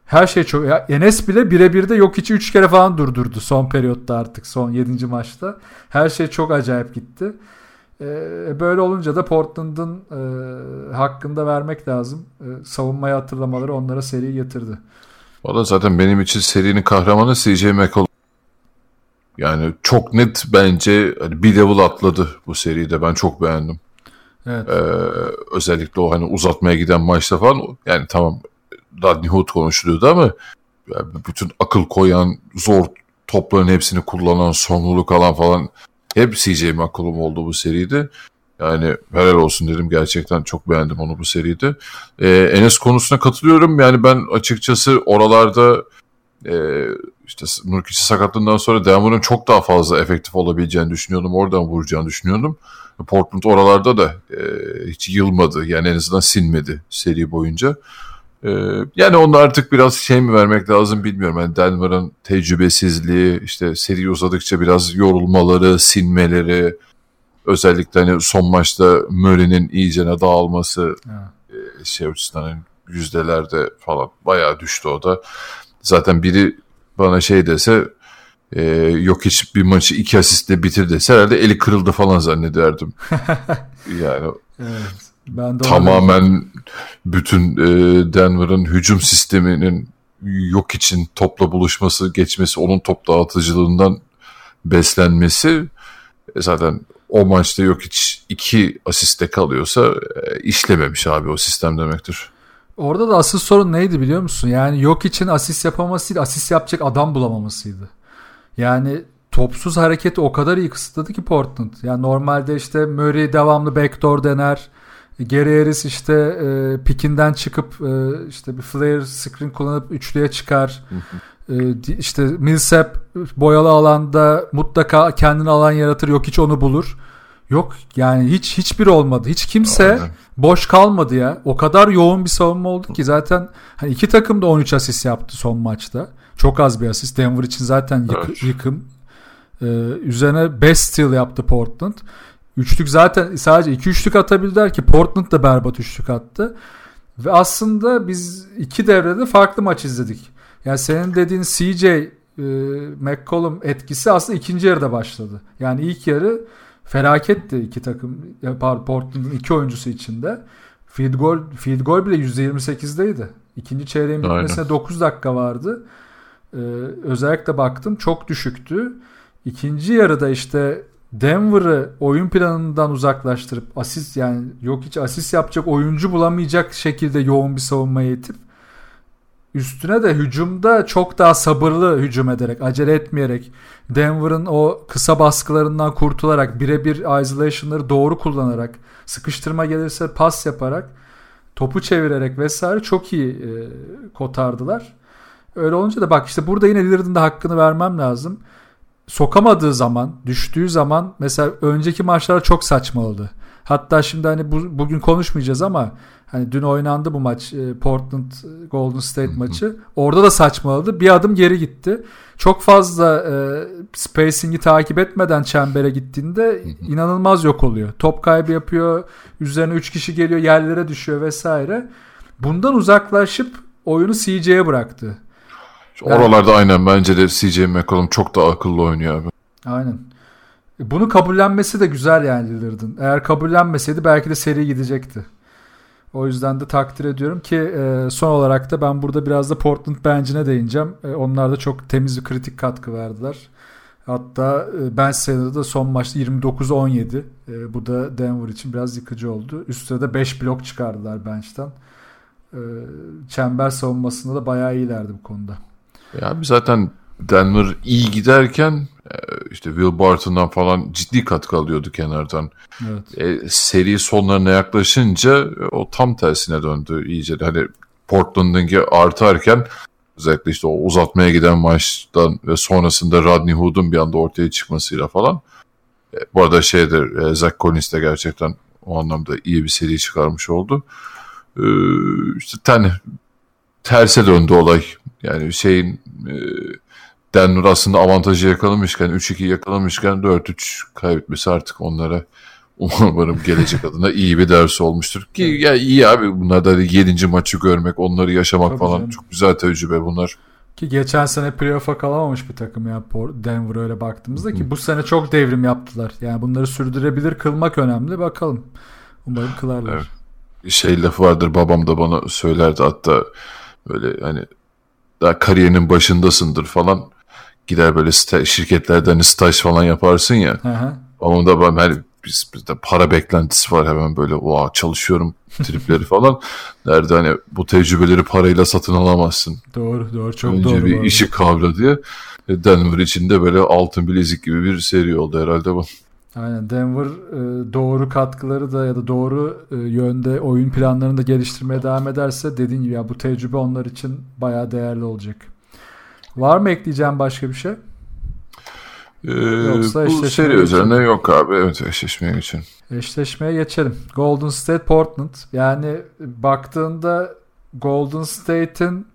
A: Her şey çok... Ya Enes bile birebir de yok içi 3 kere falan durdurdu son periyotta artık. Son 7. maçta. Her şey çok acayip gitti. Ee, böyle olunca da Portland'ın e, hakkında vermek lazım. E, savunmayı hatırlamaları onlara seri getirdi.
B: Valla zaten benim için serinin kahramanı CJ McCollum. Yani çok net bence hani bir level atladı bu seride. Ben çok beğendim. Evet. Ee, özellikle o hani uzatmaya giden maçta falan yani tamam Rodney Hood konuşuluyordu ama yani bütün akıl koyan, zor topların hepsini kullanan, sorumluluk alan falan hep CJ McCollum oldu bu seride. Yani helal olsun dedim. Gerçekten çok beğendim onu bu seride. Ee, Enes konusuna katılıyorum. Yani ben açıkçası oralarda e, işte Nurkic sakatlığından sonra Denver'ın çok daha fazla efektif olabileceğini düşünüyordum. Oradan vuracağını düşünüyordum. Portland oralarda da e, hiç yılmadı. Yani en azından sinmedi seri boyunca. E, yani onda artık biraz şey mi vermek lazım bilmiyorum. Yani Denver'ın tecrübesizliği, işte seri uzadıkça biraz yorulmaları, sinmeleri, özellikle hani son maçta Murray'nin iyicene dağılması e, şey açısından hani yüzdelerde falan bayağı düştü o da. Zaten biri bana şey dese e, yok hiç bir maçı iki asistle bitir dese herhalde eli kırıldı falan zannederdim. yani evet, ben de tamamen bütün e, Denver'ın hücum sisteminin yok için topla buluşması, geçmesi, onun top dağıtıcılığından beslenmesi e, zaten o maçta yok hiç iki asiste kalıyorsa e, işlememiş abi o sistem demektir.
A: Orada da asıl sorun neydi biliyor musun? Yani yok için asist yapaması değil, asist yapacak adam bulamamasıydı. Yani topsuz hareketi o kadar iyi kısıtladı ki Portland. Yani normalde işte Murray devamlı backdoor dener. Gary Harris işte e, pikinden çıkıp e, işte bir flare screen kullanıp üçlüye çıkar. e, işte Millsap boyalı alanda mutlaka kendini alan yaratır. Yok hiç onu bulur. Yok yani hiç hiçbir olmadı. Hiç kimse Aynen. boş kalmadı ya. O kadar yoğun bir savunma oldu ki zaten hani iki takım da 13 asist yaptı son maçta. Çok az bir asist. Denver için zaten yık, evet. yıkım. Ee, üzerine 5 steal yaptı Portland. Üçlük zaten sadece iki üçlük atabildiler ki Portland da berbat üçlük attı. Ve aslında biz iki devrede farklı maç izledik. Yani senin dediğin CJ e, McCollum etkisi aslında ikinci yarıda başladı. Yani ilk yarı felaketti iki takım Portland'ın iki oyuncusu içinde. Field goal, field goal bile %28'deydi. İkinci çeyreğin bitmesine Aynen. 9 dakika vardı. Ee, özellikle baktım çok düşüktü. İkinci yarıda işte Denver'ı oyun planından uzaklaştırıp asist yani yok hiç asist yapacak oyuncu bulamayacak şekilde yoğun bir savunmaya itip üstüne de hücumda çok daha sabırlı hücum ederek, acele etmeyerek, Denver'ın o kısa baskılarından kurtularak, birebir isolation'ları doğru kullanarak, sıkıştırma gelirse pas yaparak, topu çevirerek vesaire çok iyi e, kotardılar. Öyle olunca da bak işte burada yine Lillard'ın da hakkını vermem lazım. Sokamadığı zaman, düştüğü zaman mesela önceki maçlar çok saçmaladı. Hatta şimdi hani bu, bugün konuşmayacağız ama hani dün oynandı bu maç e, Portland e, Golden State maçı. Orada da saçmaladı. Bir adım geri gitti. Çok fazla e, spacing'i takip etmeden çembere gittiğinde inanılmaz yok oluyor. Top kaybı yapıyor. Üzerine 3 kişi geliyor, yerlere düşüyor vesaire. Bundan uzaklaşıp oyunu CJ'ye bıraktı.
B: Yani, Oralarda aynen bence de CJ McCollum çok daha akıllı oynuyor abi.
A: Aynen. Bunu kabullenmesi de güzel yani Lillard'ın. Eğer kabullenmeseydi belki de seri gidecekti. O yüzden de takdir ediyorum ki e, son olarak da ben burada biraz da Portland bencine değineceğim. E, onlar da çok temiz bir kritik katkı verdiler. Hatta e, bench sayıları da son maçta 29-17. E, bu da Denver için biraz yıkıcı oldu. Üstüne de 5 blok çıkardılar bench'ten. E, çember savunmasında da bayağı iyilerdi bu konuda.
B: Ya zaten Denver iyi giderken e, işte Will Barton'dan falan ciddi katkı alıyordu kenardan. Evet. E, seri sonlarına yaklaşınca e, o tam tersine döndü iyice. Hani Portland'ınki artarken özellikle işte o uzatmaya giden maçtan ve sonrasında Rodney Hood'un bir anda ortaya çıkmasıyla falan. E, bu arada şeydir e, Zach Collins de gerçekten o anlamda iyi bir seri çıkarmış oldu. E, işte ten, terse döndü olay. Yani şeyin e, Denver aslında avantajı yakalamışken 3-2 yakalamışken 4-3 kaybetmesi artık onlara umarım gelecek adına iyi bir ders olmuştur. Ki ya iyi abi bunlar da 7. maçı görmek, onları yaşamak Tabii falan canım. çok güzel tecrübe bunlar.
A: Ki geçen sene playoff'a kalamamış bir takım ya Denver öyle baktığımızda ki bu sene çok devrim yaptılar. Yani bunları sürdürebilir kılmak önemli. Bakalım. Umarım kılarlar. Evet.
B: Şey lafı vardır babam da bana söylerdi hatta böyle hani daha kariyerinin başındasındır falan gider böyle sta- şirketlerde hani staj falan yaparsın ya. Hı Ama da ben hani biz, bizde para beklentisi var hemen böyle o çalışıyorum tripleri falan. Nerede hani bu tecrübeleri parayla satın alamazsın.
A: Doğru doğru çok
B: Önce
A: doğru.
B: Önce bir işi kavra diye. E, Denver içinde böyle altın bilezik gibi bir seri oldu herhalde bu.
A: Aynen Denver e, doğru katkıları da ya da doğru e, yönde oyun planlarını da geliştirmeye devam ederse dediğin gibi ya bu tecrübe onlar için bayağı değerli olacak. Var mı ekleyeceğim başka bir şey?
B: Ee, Yoksa bu seri üzerine yok abi. Evet eşleşmeye geçelim.
A: Eşleşmeye geçelim. Golden State Portland. Yani baktığında Golden State'in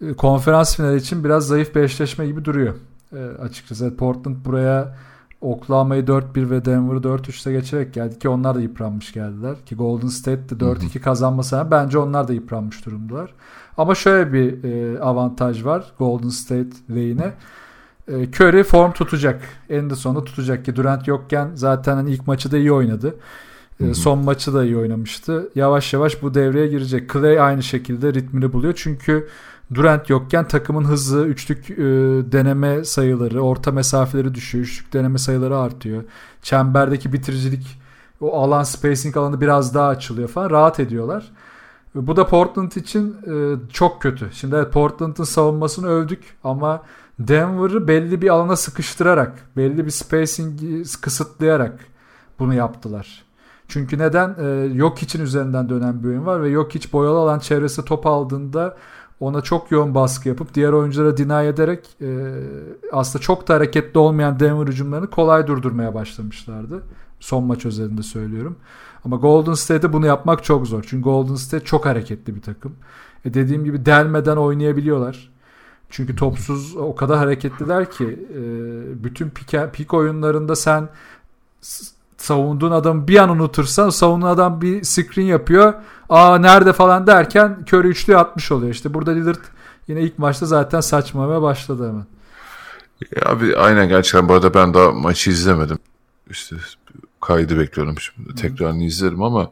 A: e, konferans finali için biraz zayıf bir eşleşme gibi duruyor. E, açıkçası Portland buraya Oklahoma'yı 4-1 ve Denver'ı 4-3'te geçerek geldi ki onlar da yıpranmış geldiler. Ki Golden State de 4-2 kazanmasına bence onlar da yıpranmış durumdalar. Ama şöyle bir e, avantaj var Golden State lehine. E, Curry form tutacak. Eninde sonunda tutacak ki Durant yokken zaten hani ilk maçı da iyi oynadı. E, son maçı da iyi oynamıştı. Yavaş yavaş bu devreye girecek. Clay aynı şekilde ritmini buluyor. Çünkü Durant yokken takımın hızı, üçlük e, deneme sayıları, orta mesafeleri düşüyor. Üçlük deneme sayıları artıyor. Çemberdeki bitiricilik, o alan spacing alanı biraz daha açılıyor falan. Rahat ediyorlar. Bu da Portland için e, çok kötü. Şimdi evet Portland'ın savunmasını övdük ama Denver'ı belli bir alana sıkıştırarak, belli bir spacing'i kısıtlayarak bunu yaptılar. Çünkü neden? Ee, yok için üzerinden dönen bir oyun var ve yok hiç boyalı alan çevresi top aldığında ona çok yoğun baskı yapıp diğer oyunculara deny ederek e, aslında çok da hareketli olmayan Denver hücumlarını kolay durdurmaya başlamışlardı. Son maç özelinde söylüyorum. Ama Golden State'de bunu yapmak çok zor. Çünkü Golden State çok hareketli bir takım. E dediğim gibi delmeden oynayabiliyorlar. Çünkü topsuz o kadar hareketliler ki e, bütün pik, pik oyunlarında sen savunduğun adamı bir an unutursan savunduğun adam bir screen yapıyor. Aa nerede falan derken Curry üçlü atmış oluyor. İşte burada Lillard yine ilk maçta zaten saçmalamaya başladı hemen.
B: Ya abi aynen gerçekten bu arada ben daha maçı izlemedim. İşte kaydı bekliyorum şimdi. Tekrarını izlerim ama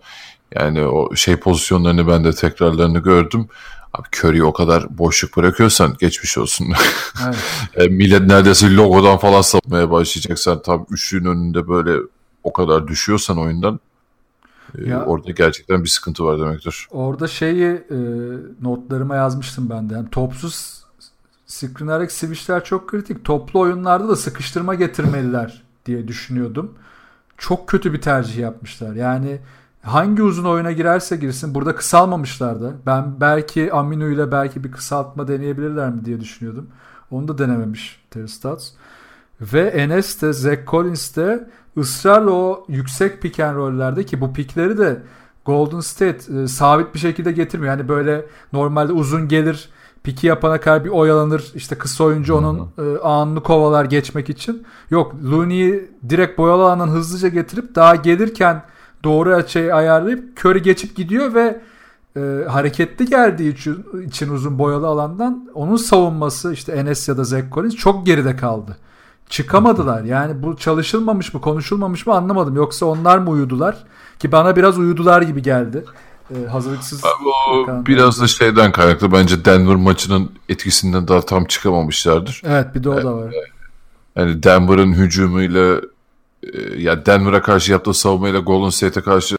B: yani o şey pozisyonlarını ben de tekrarlarını gördüm. Abi Curry'i o kadar boşluk bırakıyorsan geçmiş olsun. Evet. yani millet neredeyse logodan falan sapmaya başlayacaksan tam üçlüğün önünde böyle o kadar düşüyorsan oyundan e, ya, orada gerçekten bir sıkıntı var demektir.
A: Orada şeyi e, notlarıma yazmıştım ben de. Yani topsuz screenerek switchler çok kritik. Toplu oyunlarda da sıkıştırma getirmeliler diye düşünüyordum. Çok kötü bir tercih yapmışlar. Yani hangi uzun oyuna girerse girsin burada kısalmamışlar da. Ben belki Aminu ile belki bir kısaltma deneyebilirler mi diye düşünüyordum. Onu da denememiş Terry Stotts. Ve Enes de Zach Collins de ısrarla o yüksek pick and roll'lerde ki bu pikleri de Golden State e, sabit bir şekilde getirmiyor. Yani böyle normalde uzun gelir piki yapana kadar bir oyalanır. İşte kısa oyuncu onun e, anını kovalar geçmek için. Yok Looney'i direkt boyalı alandan hızlıca getirip daha gelirken doğru açıyı ayarlayıp Curry geçip gidiyor ve e, hareketli geldiği için, için uzun boyalı alandan onun savunması işte Enes ya da Zach Collins çok geride kaldı çıkamadılar. Yani bu çalışılmamış mı konuşulmamış mı anlamadım. Yoksa onlar mı uyudular? Ki bana biraz uyudular gibi geldi. Ee, hazırlıksız.
B: o biraz da şeyden kaynaklı. Bence Denver maçının etkisinden daha tam çıkamamışlardır.
A: Evet bir de o da var.
B: Yani Denver'ın hücumuyla e, ya Denver'a karşı yaptığı savunmayla Golden State'e karşı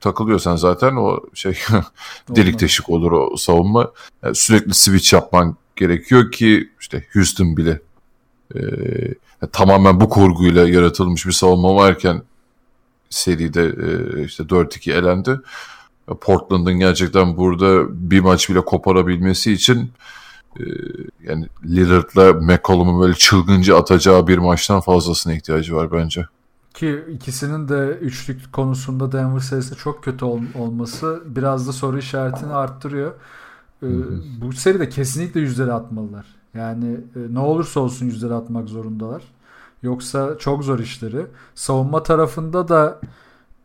B: takılıyorsan zaten o şey delik deşik olur o savunma. Yani sürekli switch yapman gerekiyor ki işte Houston bile e, tamamen bu kurguyla yaratılmış bir savunma varken seride e, işte 4-2 elendi. Portland'ın gerçekten burada bir maç bile koparabilmesi için e, yani Lillard'la McCollum'un böyle çılgınca atacağı bir maçtan fazlasına ihtiyacı var bence.
A: Ki ikisinin de üçlük konusunda Denver serisi çok kötü ol- olması biraz da soru işaretini arttırıyor. Ee, bu seride kesinlikle yüzleri atmalılar. Yani e, ne olursa olsun yüzleri atmak zorundalar. Yoksa çok zor işleri. Savunma tarafında da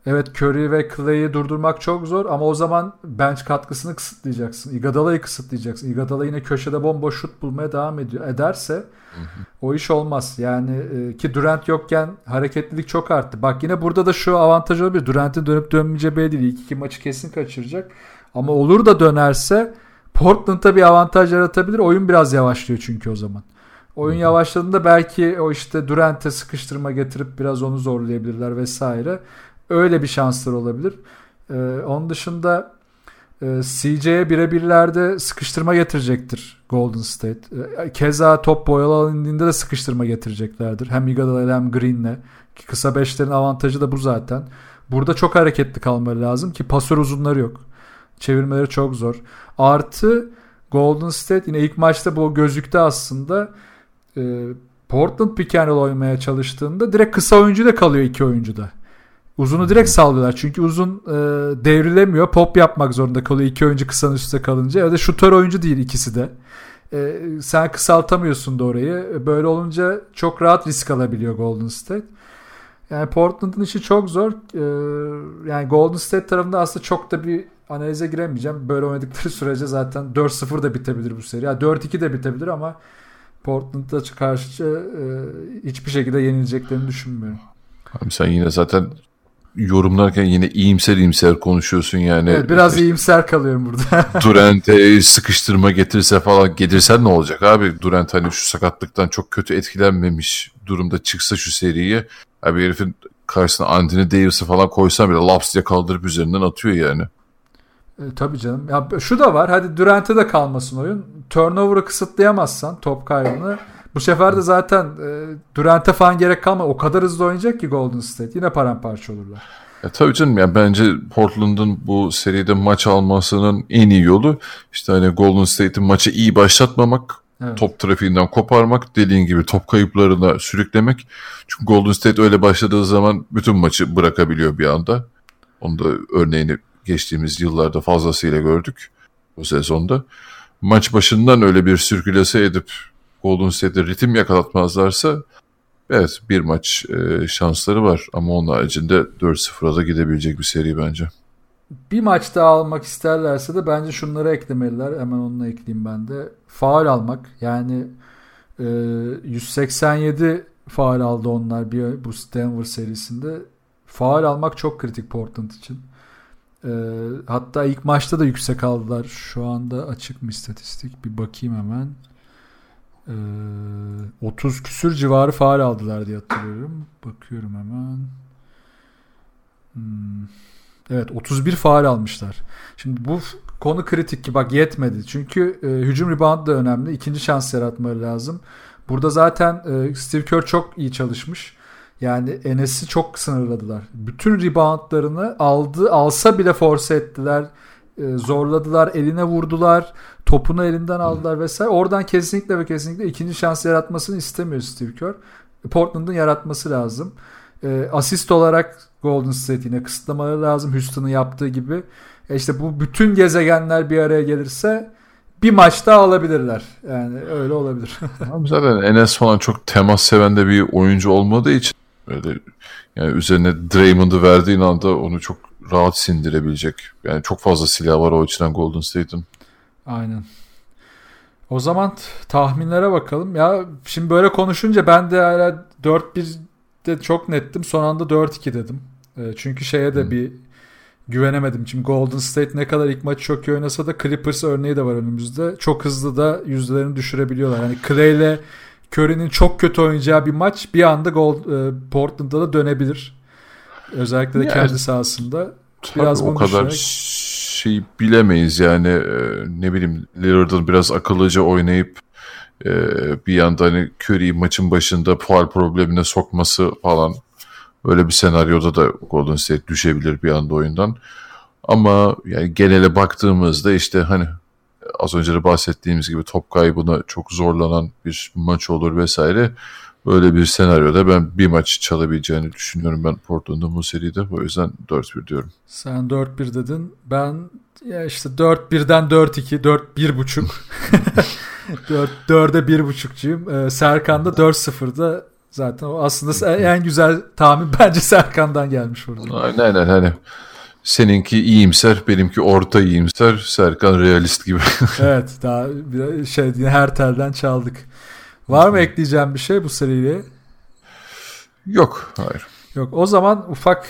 A: evet Curry ve Clay'i durdurmak çok zor ama o zaman bench katkısını kısıtlayacaksın. Iguodala'yı kısıtlayacaksın. Iguodala yine köşede bomboş şut bulmaya devam ediyor. Ederse hı hı. o iş olmaz. Yani e, ki Durant yokken hareketlilik çok arttı. Bak yine burada da şu avantaj olabilir. Durant'in dönüp dönmeyeceği belli değil. İlk iki maçı kesin kaçıracak. Ama olur da dönerse Portland'a bir avantaj yaratabilir. Oyun biraz yavaşlıyor çünkü o zaman. Oyun Hı-hı. yavaşladığında belki o işte Durant'e sıkıştırma getirip biraz onu zorlayabilirler vesaire. Öyle bir şanslar olabilir. Ee, onun dışında e, CJ'ye birebirlerde sıkıştırma getirecektir Golden State. E, keza top boyalı alındığında da sıkıştırma getireceklerdir. Hem Iguodala hem Green'le. Kısa beşlerin avantajı da bu zaten. Burada çok hareketli kalmaları lazım ki pasör uzunları yok. Çevirmeleri çok zor. Artı Golden State yine ilk maçta bu gözlükte aslında e, Portland pick and roll oynamaya çalıştığında direkt kısa oyuncu da kalıyor iki oyuncu da. Uzunu direkt sallıyorlar. Çünkü uzun e, devrilemiyor. Pop yapmak zorunda kalıyor. iki oyuncu kısanın üstte kalınca. Ya da şutör oyuncu değil ikisi de. E, sen kısaltamıyorsun da orayı. Böyle olunca çok rahat risk alabiliyor Golden State. Yani Portland'ın işi çok zor. E, yani Golden State tarafında aslında çok da bir analize giremeyeceğim. Böyle oynadıkları sürece zaten 4-0 da bitebilir bu seri. Yani 4-2 de bitebilir ama Portland'a karşı e, hiçbir şekilde yenileceklerini düşünmüyorum.
B: Abi sen yine zaten yorumlarken yine iyimser iyimser konuşuyorsun yani.
A: Evet, biraz işte, iyimser kalıyorum burada.
B: Durant'e sıkıştırma getirse falan gelirsen ne olacak abi? Durant hani şu sakatlıktan çok kötü etkilenmemiş durumda çıksa şu seriyi. Abi herifin karşısına Anthony Davis'i falan koysan bile laps diye kaldırıp üzerinden atıyor yani.
A: E, tabii canım. Ya şu da var. Hadi Durant'e de kalmasın oyun. Turnover'ı kısıtlayamazsan top kaybını bu sefer de zaten e, Durant'e falan gerek kalma. O kadar hızlı oynayacak ki Golden State. Yine paramparça olurlar.
B: Ya tabii canım yani bence Portland'ın bu seride maç almasının en iyi yolu işte hani Golden State'in maçı iyi başlatmamak, evet. top trafiğinden koparmak, dediğin gibi top kayıplarına sürüklemek. Çünkü Golden State öyle başladığı zaman bütün maçı bırakabiliyor bir anda. Onu da örneğini geçtiğimiz yıllarda fazlasıyla gördük bu sezonda. Maç başından öyle bir sirkülese edip Golden State'e ritim yakalatmazlarsa evet bir maç e, şansları var ama onun haricinde 4-0'a da gidebilecek bir seri bence.
A: Bir maç daha almak isterlerse de bence şunları eklemeliler. Hemen onunla ekleyeyim ben de. Faal almak. Yani e, 187 faal aldı onlar bir bu Denver serisinde. Faal almak çok kritik Portland için. E, hatta ilk maçta da yüksek aldılar. Şu anda açık mı istatistik? Bir bakayım hemen. 30 ee, küsür civarı faal aldılar diye hatırlıyorum. Bakıyorum hemen. Hmm. Evet 31 faal almışlar. Şimdi bu konu kritik ki bak yetmedi. Çünkü e, hücum rebound da önemli. İkinci şans yaratmaları lazım. Burada zaten e, Steve Kerr çok iyi çalışmış. Yani Enes'i çok sınırladılar. Bütün reboundlarını aldı, alsa bile force ettiler. E, zorladılar, eline vurdular, topunu elinden aldılar vesaire. Oradan kesinlikle ve kesinlikle ikinci şans yaratmasını istemiyor Steve Kerr. Portland'ın yaratması lazım. E, asist olarak Golden State yine kısıtlamaları lazım. Houston'ın yaptığı gibi. E işte bu bütün gezegenler bir araya gelirse bir maçta alabilirler. Yani öyle olabilir.
B: Abi zaten Enes falan çok temas seven de bir oyuncu olmadığı için böyle yani üzerine Draymond'ı verdiğin anda onu çok rahat sindirebilecek. Yani çok fazla silah var o açıdan Golden State'in.
A: Aynen. O zaman tahminlere bakalım. Ya şimdi böyle konuşunca ben de hala 4-1'de çok nettim. Son anda 4-2 dedim. E, çünkü şeye de hmm. bir güvenemedim. Şimdi Golden State ne kadar ilk maçı çok iyi oynasa da Clippers örneği de var önümüzde. Çok hızlı da yüzdelerini düşürebiliyorlar. Yani Clay ile Curry'nin çok kötü oynayacağı bir maç bir anda Gold, e, Portland'da da dönebilir. Özellikle de yani, kendi sahasında.
B: Biraz o kadar şey bilemeyiz yani e, ne bileyim Lillard'ın biraz akıllıca oynayıp e, bir yanda hani Curry'i maçın başında faal problemine sokması falan öyle bir senaryoda da Golden State düşebilir bir anda oyundan. Ama yani genele baktığımızda işte hani az önce de bahsettiğimiz gibi top kaybına çok zorlanan bir maç olur vesaire. Böyle bir senaryoda ben bir maç çalabileceğini düşünüyorum ben Portland'ın bu seride. O yüzden 4-1 diyorum.
A: Sen 4-1 dedin. Ben ya işte 4-1'den 4-2, 4-1.5. 4'e 1.5'cuyum. Ee, Serkan da 4-0'da zaten o aslında en güzel tahmin bence Serkan'dan gelmiş burada.
B: Aynen aynen hani seninki iyimser, benimki orta iyimser, Serkan realist gibi.
A: evet, daha bir şey her telden çaldık. Var mı ekleyeceğim bir şey bu seriye?
B: Yok, hayır.
A: Yok. O zaman ufak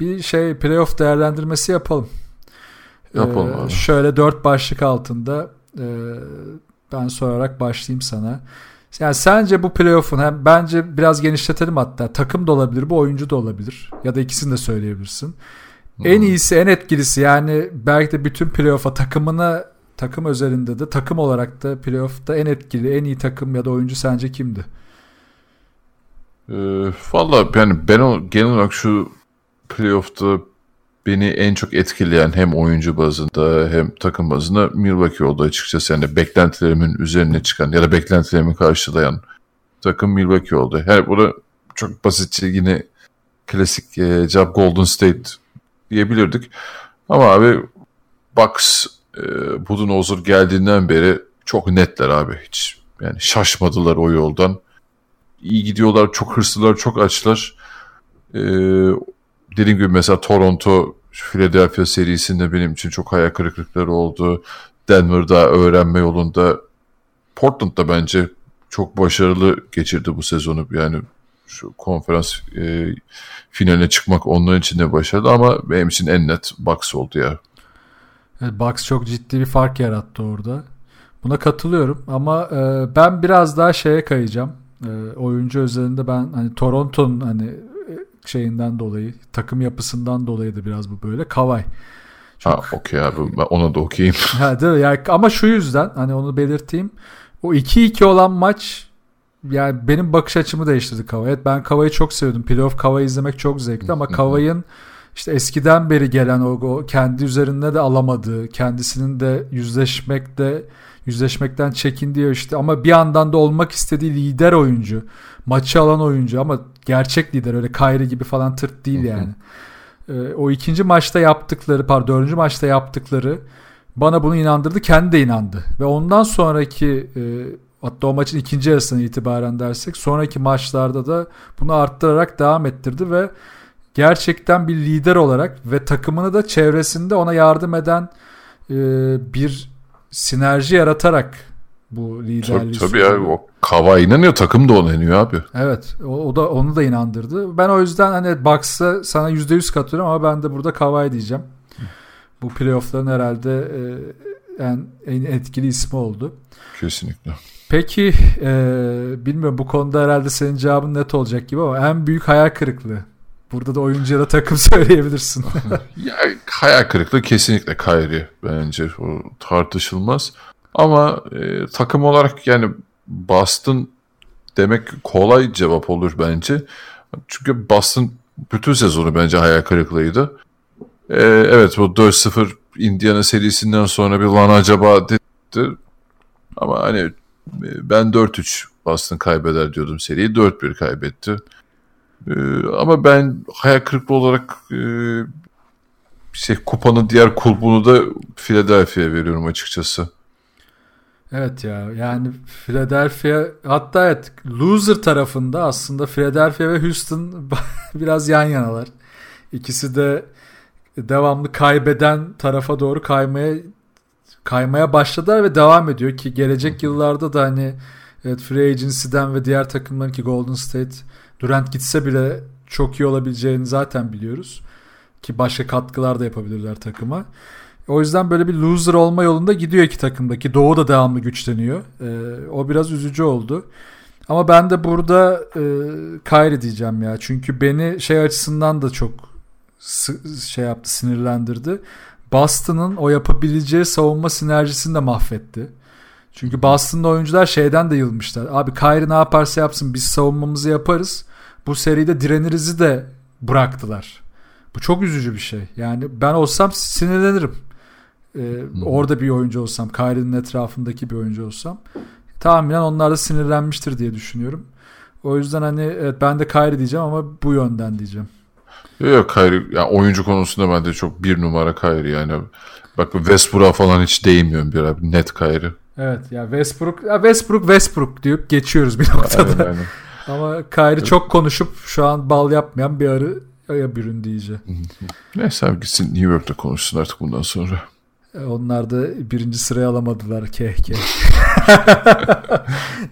A: bir şey playoff değerlendirmesi yapalım.
B: Yapalım ee,
A: abi. Şöyle dört başlık altında e, ben sorarak başlayayım sana. Yani sence bu playoff'un hem bence biraz genişletelim hatta takım da olabilir, bu oyuncu da olabilir ya da ikisini de söyleyebilirsin. Hmm. En iyisi, en etkilisi yani belki de bütün playoff'a takımına takım özelinde de takım olarak da playoff'ta en etkili, en iyi takım ya da oyuncu sence kimdi?
B: Ee, Valla yani ben o, genel olarak şu playoff'ta beni en çok etkileyen hem oyuncu bazında hem takım bazında Milwaukee oldu açıkçası. Yani beklentilerimin üzerine çıkan ya da beklentilerimi karşılayan takım Milwaukee oldu. Her burada çok basitçe yine klasik e, cevap Golden State diyebilirdik. Ama abi Bucks e, Budenholzer geldiğinden beri çok netler abi. Hiç yani şaşmadılar o yoldan. İyi gidiyorlar, çok hırslılar, çok açlar. Ee, dediğim gibi mesela Toronto Philadelphia serisinde benim için çok hayal kırıklıkları oldu. Denver'da öğrenme yolunda Portland'da bence çok başarılı geçirdi bu sezonu. Yani şu konferans e, finaline çıkmak onların için de başarılı ama benim için en net Bucks oldu ya.
A: Evet, Bucks çok ciddi bir fark yarattı orada. Buna katılıyorum ama e, ben biraz daha şeye kayacağım. E, oyuncu özelinde ben hani Toronto'nun hani şeyinden dolayı, takım yapısından dolayı da biraz bu böyle. Kavay.
B: Ha okey abi ben ona da okeyim.
A: Ha, değil mi? Yani, ama şu yüzden hani onu belirteyim. O 2-2 olan maç yani benim bakış açımı değiştirdi Kava. Evet ben Kava'yı çok seviyordum. Playoff Kava izlemek çok zevkli ama Kava'nın işte eskiden beri gelen o, o kendi üzerinde de alamadığı, kendisinin de yüzleşmekte yüzleşmekten çekindiği işte ama bir yandan da olmak istediği lider oyuncu, maçı alan oyuncu ama gerçek lider öyle Kyrie gibi falan tırt değil yani. Ee, o ikinci maçta yaptıkları, pardon dördüncü maçta yaptıkları bana bunu inandırdı. Kendi de inandı. Ve ondan sonraki e, hatta o maçın ikinci yarısından itibaren dersek sonraki maçlarda da bunu arttırarak devam ettirdi ve gerçekten bir lider olarak ve takımını da çevresinde ona yardım eden e, bir sinerji yaratarak bu liderliği
B: Tabii, tabii ya o Kava inanıyor takım da ona iniyor abi.
A: Evet o, o da onu da inandırdı. Ben o yüzden hani Bucks'a sana %100 katılıyorum ama ben de burada Kavai diyeceğim. Bu playoff'ların herhalde e, en, en etkili ismi oldu.
B: Kesinlikle.
A: Peki e, bilmiyorum bu konuda herhalde senin cevabın net olacak gibi ama en büyük hayal kırıklığı. Burada da oyuncu ya da takım söyleyebilirsin.
B: ya, hayal kırıklığı kesinlikle Kyrie bence o tartışılmaz. Ama e, takım olarak yani Boston demek kolay cevap olur bence. Çünkü Boston bütün sezonu bence hayal kırıklığıydı. E, evet bu 4-0 Indiana serisinden sonra bir lan acaba dedi. Ama hani ben 4-3 Boston kaybeder diyordum seriyi. 4-1 kaybetti. E, ama ben hayal kırıklığı olarak e, şey kupanın diğer kulbunu da Philadelphia'ya veriyorum açıkçası.
A: Evet ya yani Philadelphia hatta evet loser tarafında aslında Philadelphia ve Houston biraz yan yanalar. İkisi de devamlı kaybeden tarafa doğru kaymaya kaymaya başladılar ve devam ediyor ki gelecek yıllarda da hani evet Free Agency'den ve diğer takımların ki Golden State Durant gitse bile çok iyi olabileceğini zaten biliyoruz. Ki başka katkılar da yapabilirler takıma. O yüzden böyle bir loser olma yolunda gidiyor iki takımdaki. Doğu da devamlı güçleniyor. Ee, o biraz üzücü oldu. Ama ben de burada e, Kyrie diyeceğim ya. Çünkü beni şey açısından da çok şey yaptı, sinirlendirdi. Boston'ın o yapabileceği savunma sinerjisini de mahvetti. Çünkü Boston'da oyuncular şeyden de yılmışlar. Abi Kyrie ne yaparsa yapsın biz savunmamızı yaparız. Bu seride direnirizi de bıraktılar. Bu çok üzücü bir şey. Yani ben olsam sinirlenirim. Ee, orada bir oyuncu olsam, Kyrie'nin etrafındaki bir oyuncu olsam tahminen onlar da sinirlenmiştir diye düşünüyorum. O yüzden hani evet ben de Kyrie diyeceğim ama bu yönden diyeceğim.
B: Yok Kyrie yani oyuncu konusunda ben de çok bir numara Kyrie yani. Bak Westbrook'a falan hiç değmiyorum bir abi. Net Kyrie.
A: Evet ya Westbrook ya Westbrook Westbrook deyip geçiyoruz bir noktada. Aynen, aynen. Ama Kyrie evet. çok konuşup şu an bal yapmayan bir arı ya bürün diyece.
B: Neyse abi gitsin New York'ta konuşsun artık bundan sonra.
A: E, onlar da birinci sıraya alamadılar keh keh.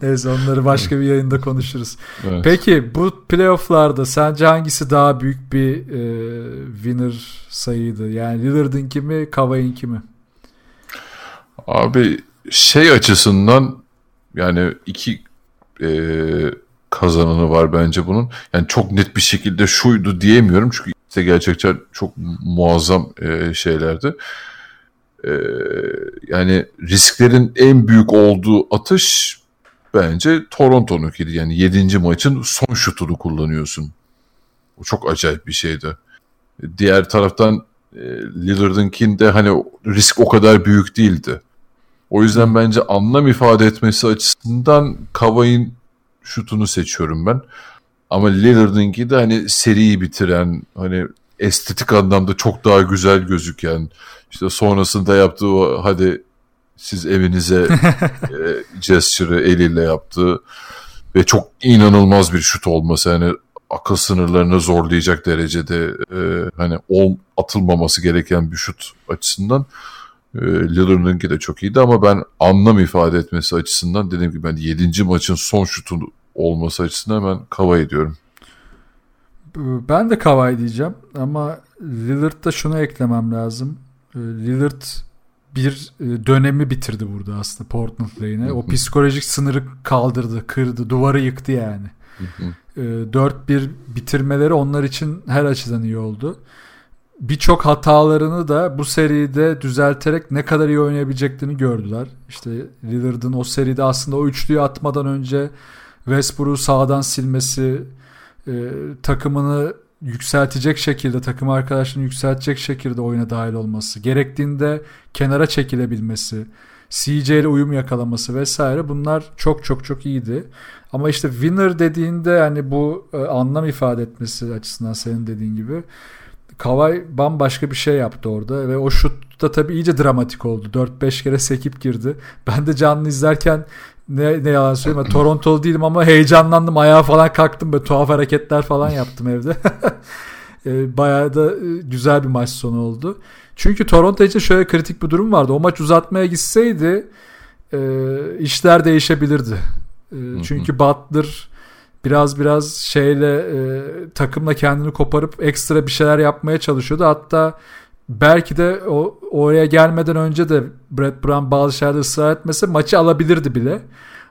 A: Neyse onları başka bir yayında konuşuruz. Evet. Peki bu playofflarda sence hangisi daha büyük bir e, winner sayıydı? Yani Lillard'ınki mi Kavai'ninki mi?
B: Abi şey açısından yani iki e, kazananı var bence bunun. Yani çok net bir şekilde şuydu diyemiyorum çünkü işte gerçekten çok muazzam e, şeylerdi. E, yani risklerin en büyük olduğu atış bence Toronto'nunkiydi. Yani 7. maçın son şutunu kullanıyorsun. O çok acayip bir şeydi. Diğer taraftan e, Lillard'ınkinde hani risk o kadar büyük değildi. O yüzden bence anlam ifade etmesi açısından Kavai'nin şutunu seçiyorum ben. Ama Lillard'ınki de hani seriyi bitiren hani estetik anlamda çok daha güzel gözüken işte sonrasında yaptığı o hadi siz evinize e, gesture'ı eliyle yaptığı ve çok inanılmaz bir şut olması yani akıl sınırlarını zorlayacak derecede e, hani ol, atılmaması gereken bir şut açısından e, Lillard'ınki de çok iyiydi ama ben anlam ifade etmesi açısından dediğim gibi ben 7. maçın son şutu olması açısından ben Kavai diyorum.
A: Ben de Kavai diyeceğim ama Lillard'da şunu eklemem lazım. Ee, Lillard bir e, dönemi bitirdi burada aslında Portland'la yine. O psikolojik sınırı kaldırdı, kırdı, duvarı yıktı yani. 4-1 ee, bitirmeleri onlar için her açıdan iyi oldu. birçok hatalarını da bu seride düzelterek ne kadar iyi oynayabileceklerini gördüler. İşte Lillard'ın o seride aslında o üçlüyü atmadan önce Westbrook'u sağdan silmesi, e, takımını yükseltecek şekilde, takım arkadaşlarını yükseltecek şekilde oyuna dahil olması, gerektiğinde kenara çekilebilmesi, CJ ile uyum yakalaması vesaire bunlar çok çok çok iyiydi. Ama işte winner dediğinde yani bu e, anlam ifade etmesi açısından senin dediğin gibi Kavay bambaşka bir şey yaptı orada ve o şut da tabii iyice dramatik oldu. 4-5 kere sekip girdi. Ben de canlı izlerken ne, ne yalan söyleyeyim Torontolu değilim ama heyecanlandım. Ayağa falan kalktım ve tuhaf hareketler falan yaptım evde. E, bayağı da e, güzel bir maç sonu oldu. Çünkü Toronto için şöyle kritik bir durum vardı. O maç uzatmaya gitseydi e, işler değişebilirdi. çünkü Butler biraz biraz şeyle e, takımla kendini koparıp ekstra bir şeyler yapmaya çalışıyordu. Hatta belki de o oraya gelmeden önce de Brett Brown bazı şeylerde ısrar etmese maçı alabilirdi bile.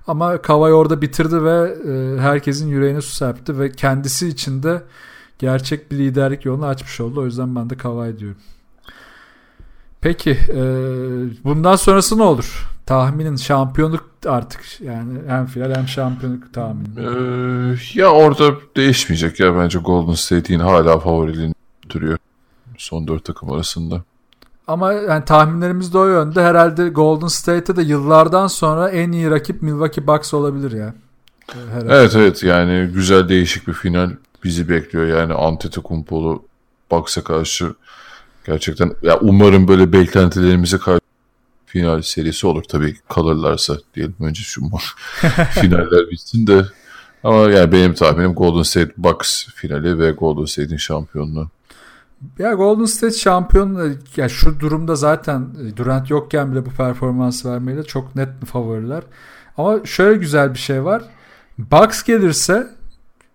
A: Ama Kawhi orada bitirdi ve e, herkesin yüreğine su serpti ve kendisi için de gerçek bir liderlik yolunu açmış oldu. O yüzden ben de Kawhi diyorum. Peki e, bundan sonrası ne olur? Tahminin şampiyonluk artık yani hem final hem şampiyonluk tahmini.
B: Ee, ya orada değişmeyecek ya bence Golden State yine hala favoriliğini duruyor son dört takım arasında.
A: Ama yani tahminlerimiz de o yönde. Herhalde Golden State'e de yıllardan sonra en iyi rakip Milwaukee Bucks olabilir ya.
B: Herhalde. Evet evet yani güzel değişik bir final bizi bekliyor. Yani Antetokounmpo'lu Bucks'a karşı gerçekten ya umarım böyle beklentilerimize karşı final serisi olur. Tabii kalırlarsa diyelim önce şu finaller bitsin de ama yani benim tahminim Golden State Bucks finali ve Golden State'in şampiyonluğu.
A: Ya Golden State şampiyon ya şu durumda zaten Durant yokken bile bu performans vermeyle çok net favoriler. Ama şöyle güzel bir şey var. Bucks gelirse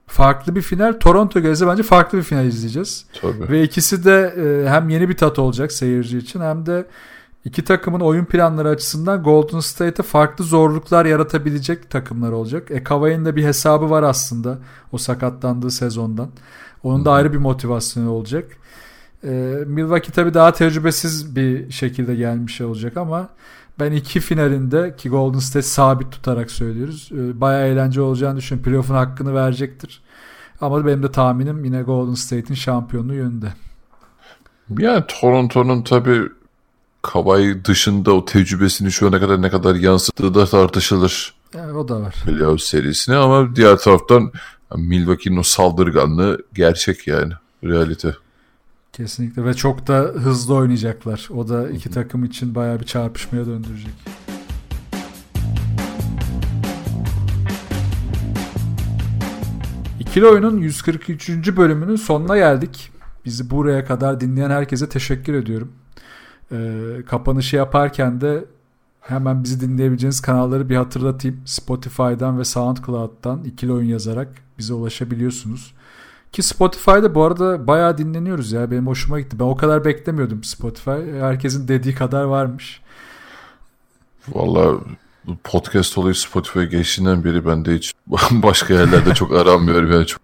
A: farklı bir final. Toronto gelirse bence farklı bir final izleyeceğiz.
B: Tabii.
A: Ve ikisi de e, hem yeni bir tat olacak seyirci için hem de iki takımın oyun planları açısından Golden State'e farklı zorluklar yaratabilecek takımlar olacak. E Kavai'nin de bir hesabı var aslında o sakatlandığı sezondan. Onun da ayrı bir motivasyonu olacak. E, Milwaukee tabii daha tecrübesiz bir şekilde gelmiş olacak ama ben iki finalinde ki Golden State sabit tutarak söylüyoruz. E, bayağı eğlence olacağını düşünüyorum. Playoff'un hakkını verecektir. Ama benim de tahminim yine Golden State'in şampiyonluğu yönünde.
B: Yani Toronto'nun tabii Kawhi dışında o tecrübesini şu ana kadar ne kadar yansıttığı da tartışılır.
A: Yani o da var.
B: Playoff serisine ama diğer taraftan Milwaukee'nin o saldırganlığı gerçek yani realite.
A: Kesinlikle ve çok da hızlı oynayacaklar. O da iki takım için bayağı bir çarpışmaya döndürecek. İkili Oyun'un 143. bölümünün sonuna geldik. Bizi buraya kadar dinleyen herkese teşekkür ediyorum. Ee, kapanışı yaparken de hemen bizi dinleyebileceğiniz kanalları bir hatırlatayım. Spotify'dan ve SoundCloud'dan ikili oyun yazarak bize ulaşabiliyorsunuz. Ki Spotify'da bu arada bayağı dinleniyoruz ya. Benim hoşuma gitti. Ben o kadar beklemiyordum Spotify. Herkesin dediği kadar varmış.
B: Valla podcast olayı Spotify geçtiğinden beri ben de hiç başka yerlerde çok aranmıyorum. Yani çok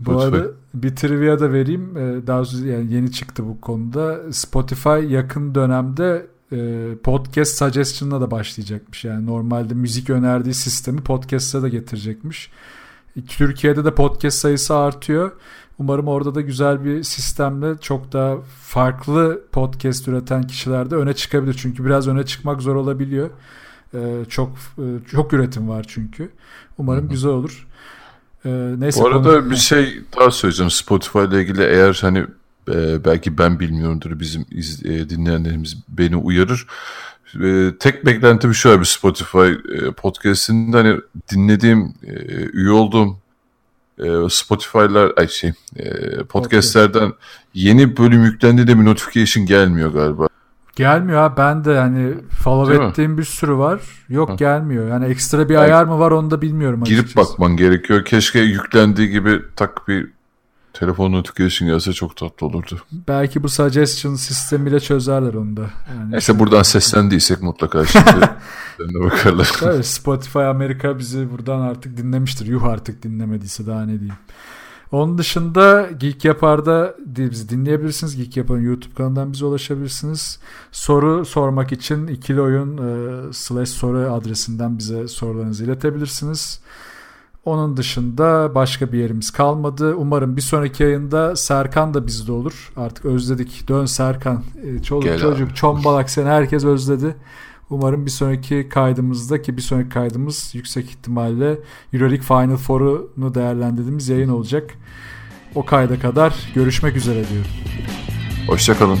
A: bu arada bir trivia da vereyim. Ee, daha yani yeni çıktı bu konuda. Spotify yakın dönemde podcast suggestion'la da başlayacakmış. Yani normalde müzik önerdiği sistemi podcast'a da getirecekmiş. Türkiye'de de podcast sayısı artıyor. Umarım orada da güzel bir sistemle çok daha farklı podcast üreten kişiler de öne çıkabilir. Çünkü biraz öne çıkmak zor olabiliyor. Ee, çok e, çok üretim var çünkü. Umarım Hı-hı. güzel olur.
B: Ee, neyse. Bu arada konu... bir şey daha söyleyeceğim Spotify ile ilgili eğer hani e, belki ben bilmiyorumdur bizim iz, e, dinleyenlerimiz beni uyarır. E, tek beklentim şu abi Spotify e, podcast'inde hani dinlediğim, e, üye olduğum e, Spotify'lar ay şey e, podcast'lerden yeni bölüm yüklendiğinde bir notification gelmiyor galiba.
A: Gelmiyor ha ben de yani follow Değil ettiğim mi? bir sürü var. Yok ha. gelmiyor. Yani ekstra bir ayar mı var onu da bilmiyorum
B: açıkçası. Girip bakman gerekiyor. Keşke yüklendiği gibi tak bir telefon notification gelse çok tatlı olurdu.
A: Belki bu suggestion sistemiyle çözerler onu da.
B: Yani Neyse buradan seslendiysek mutlaka şimdi bakarlar.
A: Tabii Spotify Amerika bizi buradan artık dinlemiştir. Yuh artık dinlemediyse daha ne diyeyim. Onun dışında Geek Yapar'da bizi dinleyebilirsiniz. Geek Yapar'ın YouTube kanalından bize ulaşabilirsiniz. Soru sormak için ikili oyun e, slash soru adresinden bize sorularınızı iletebilirsiniz. Onun dışında başka bir yerimiz kalmadı. Umarım bir sonraki yayında Serkan da bizde olur. Artık özledik. Dön Serkan. E, çoluk
B: Gel
A: çocuk,
B: abi.
A: çombalak seni herkes özledi. Umarım bir sonraki kaydımızda ki bir sonraki kaydımız yüksek ihtimalle Euroleague Final Four'unu değerlendirdiğimiz yayın olacak. O kayda kadar görüşmek üzere diyorum.
B: Hoşçakalın.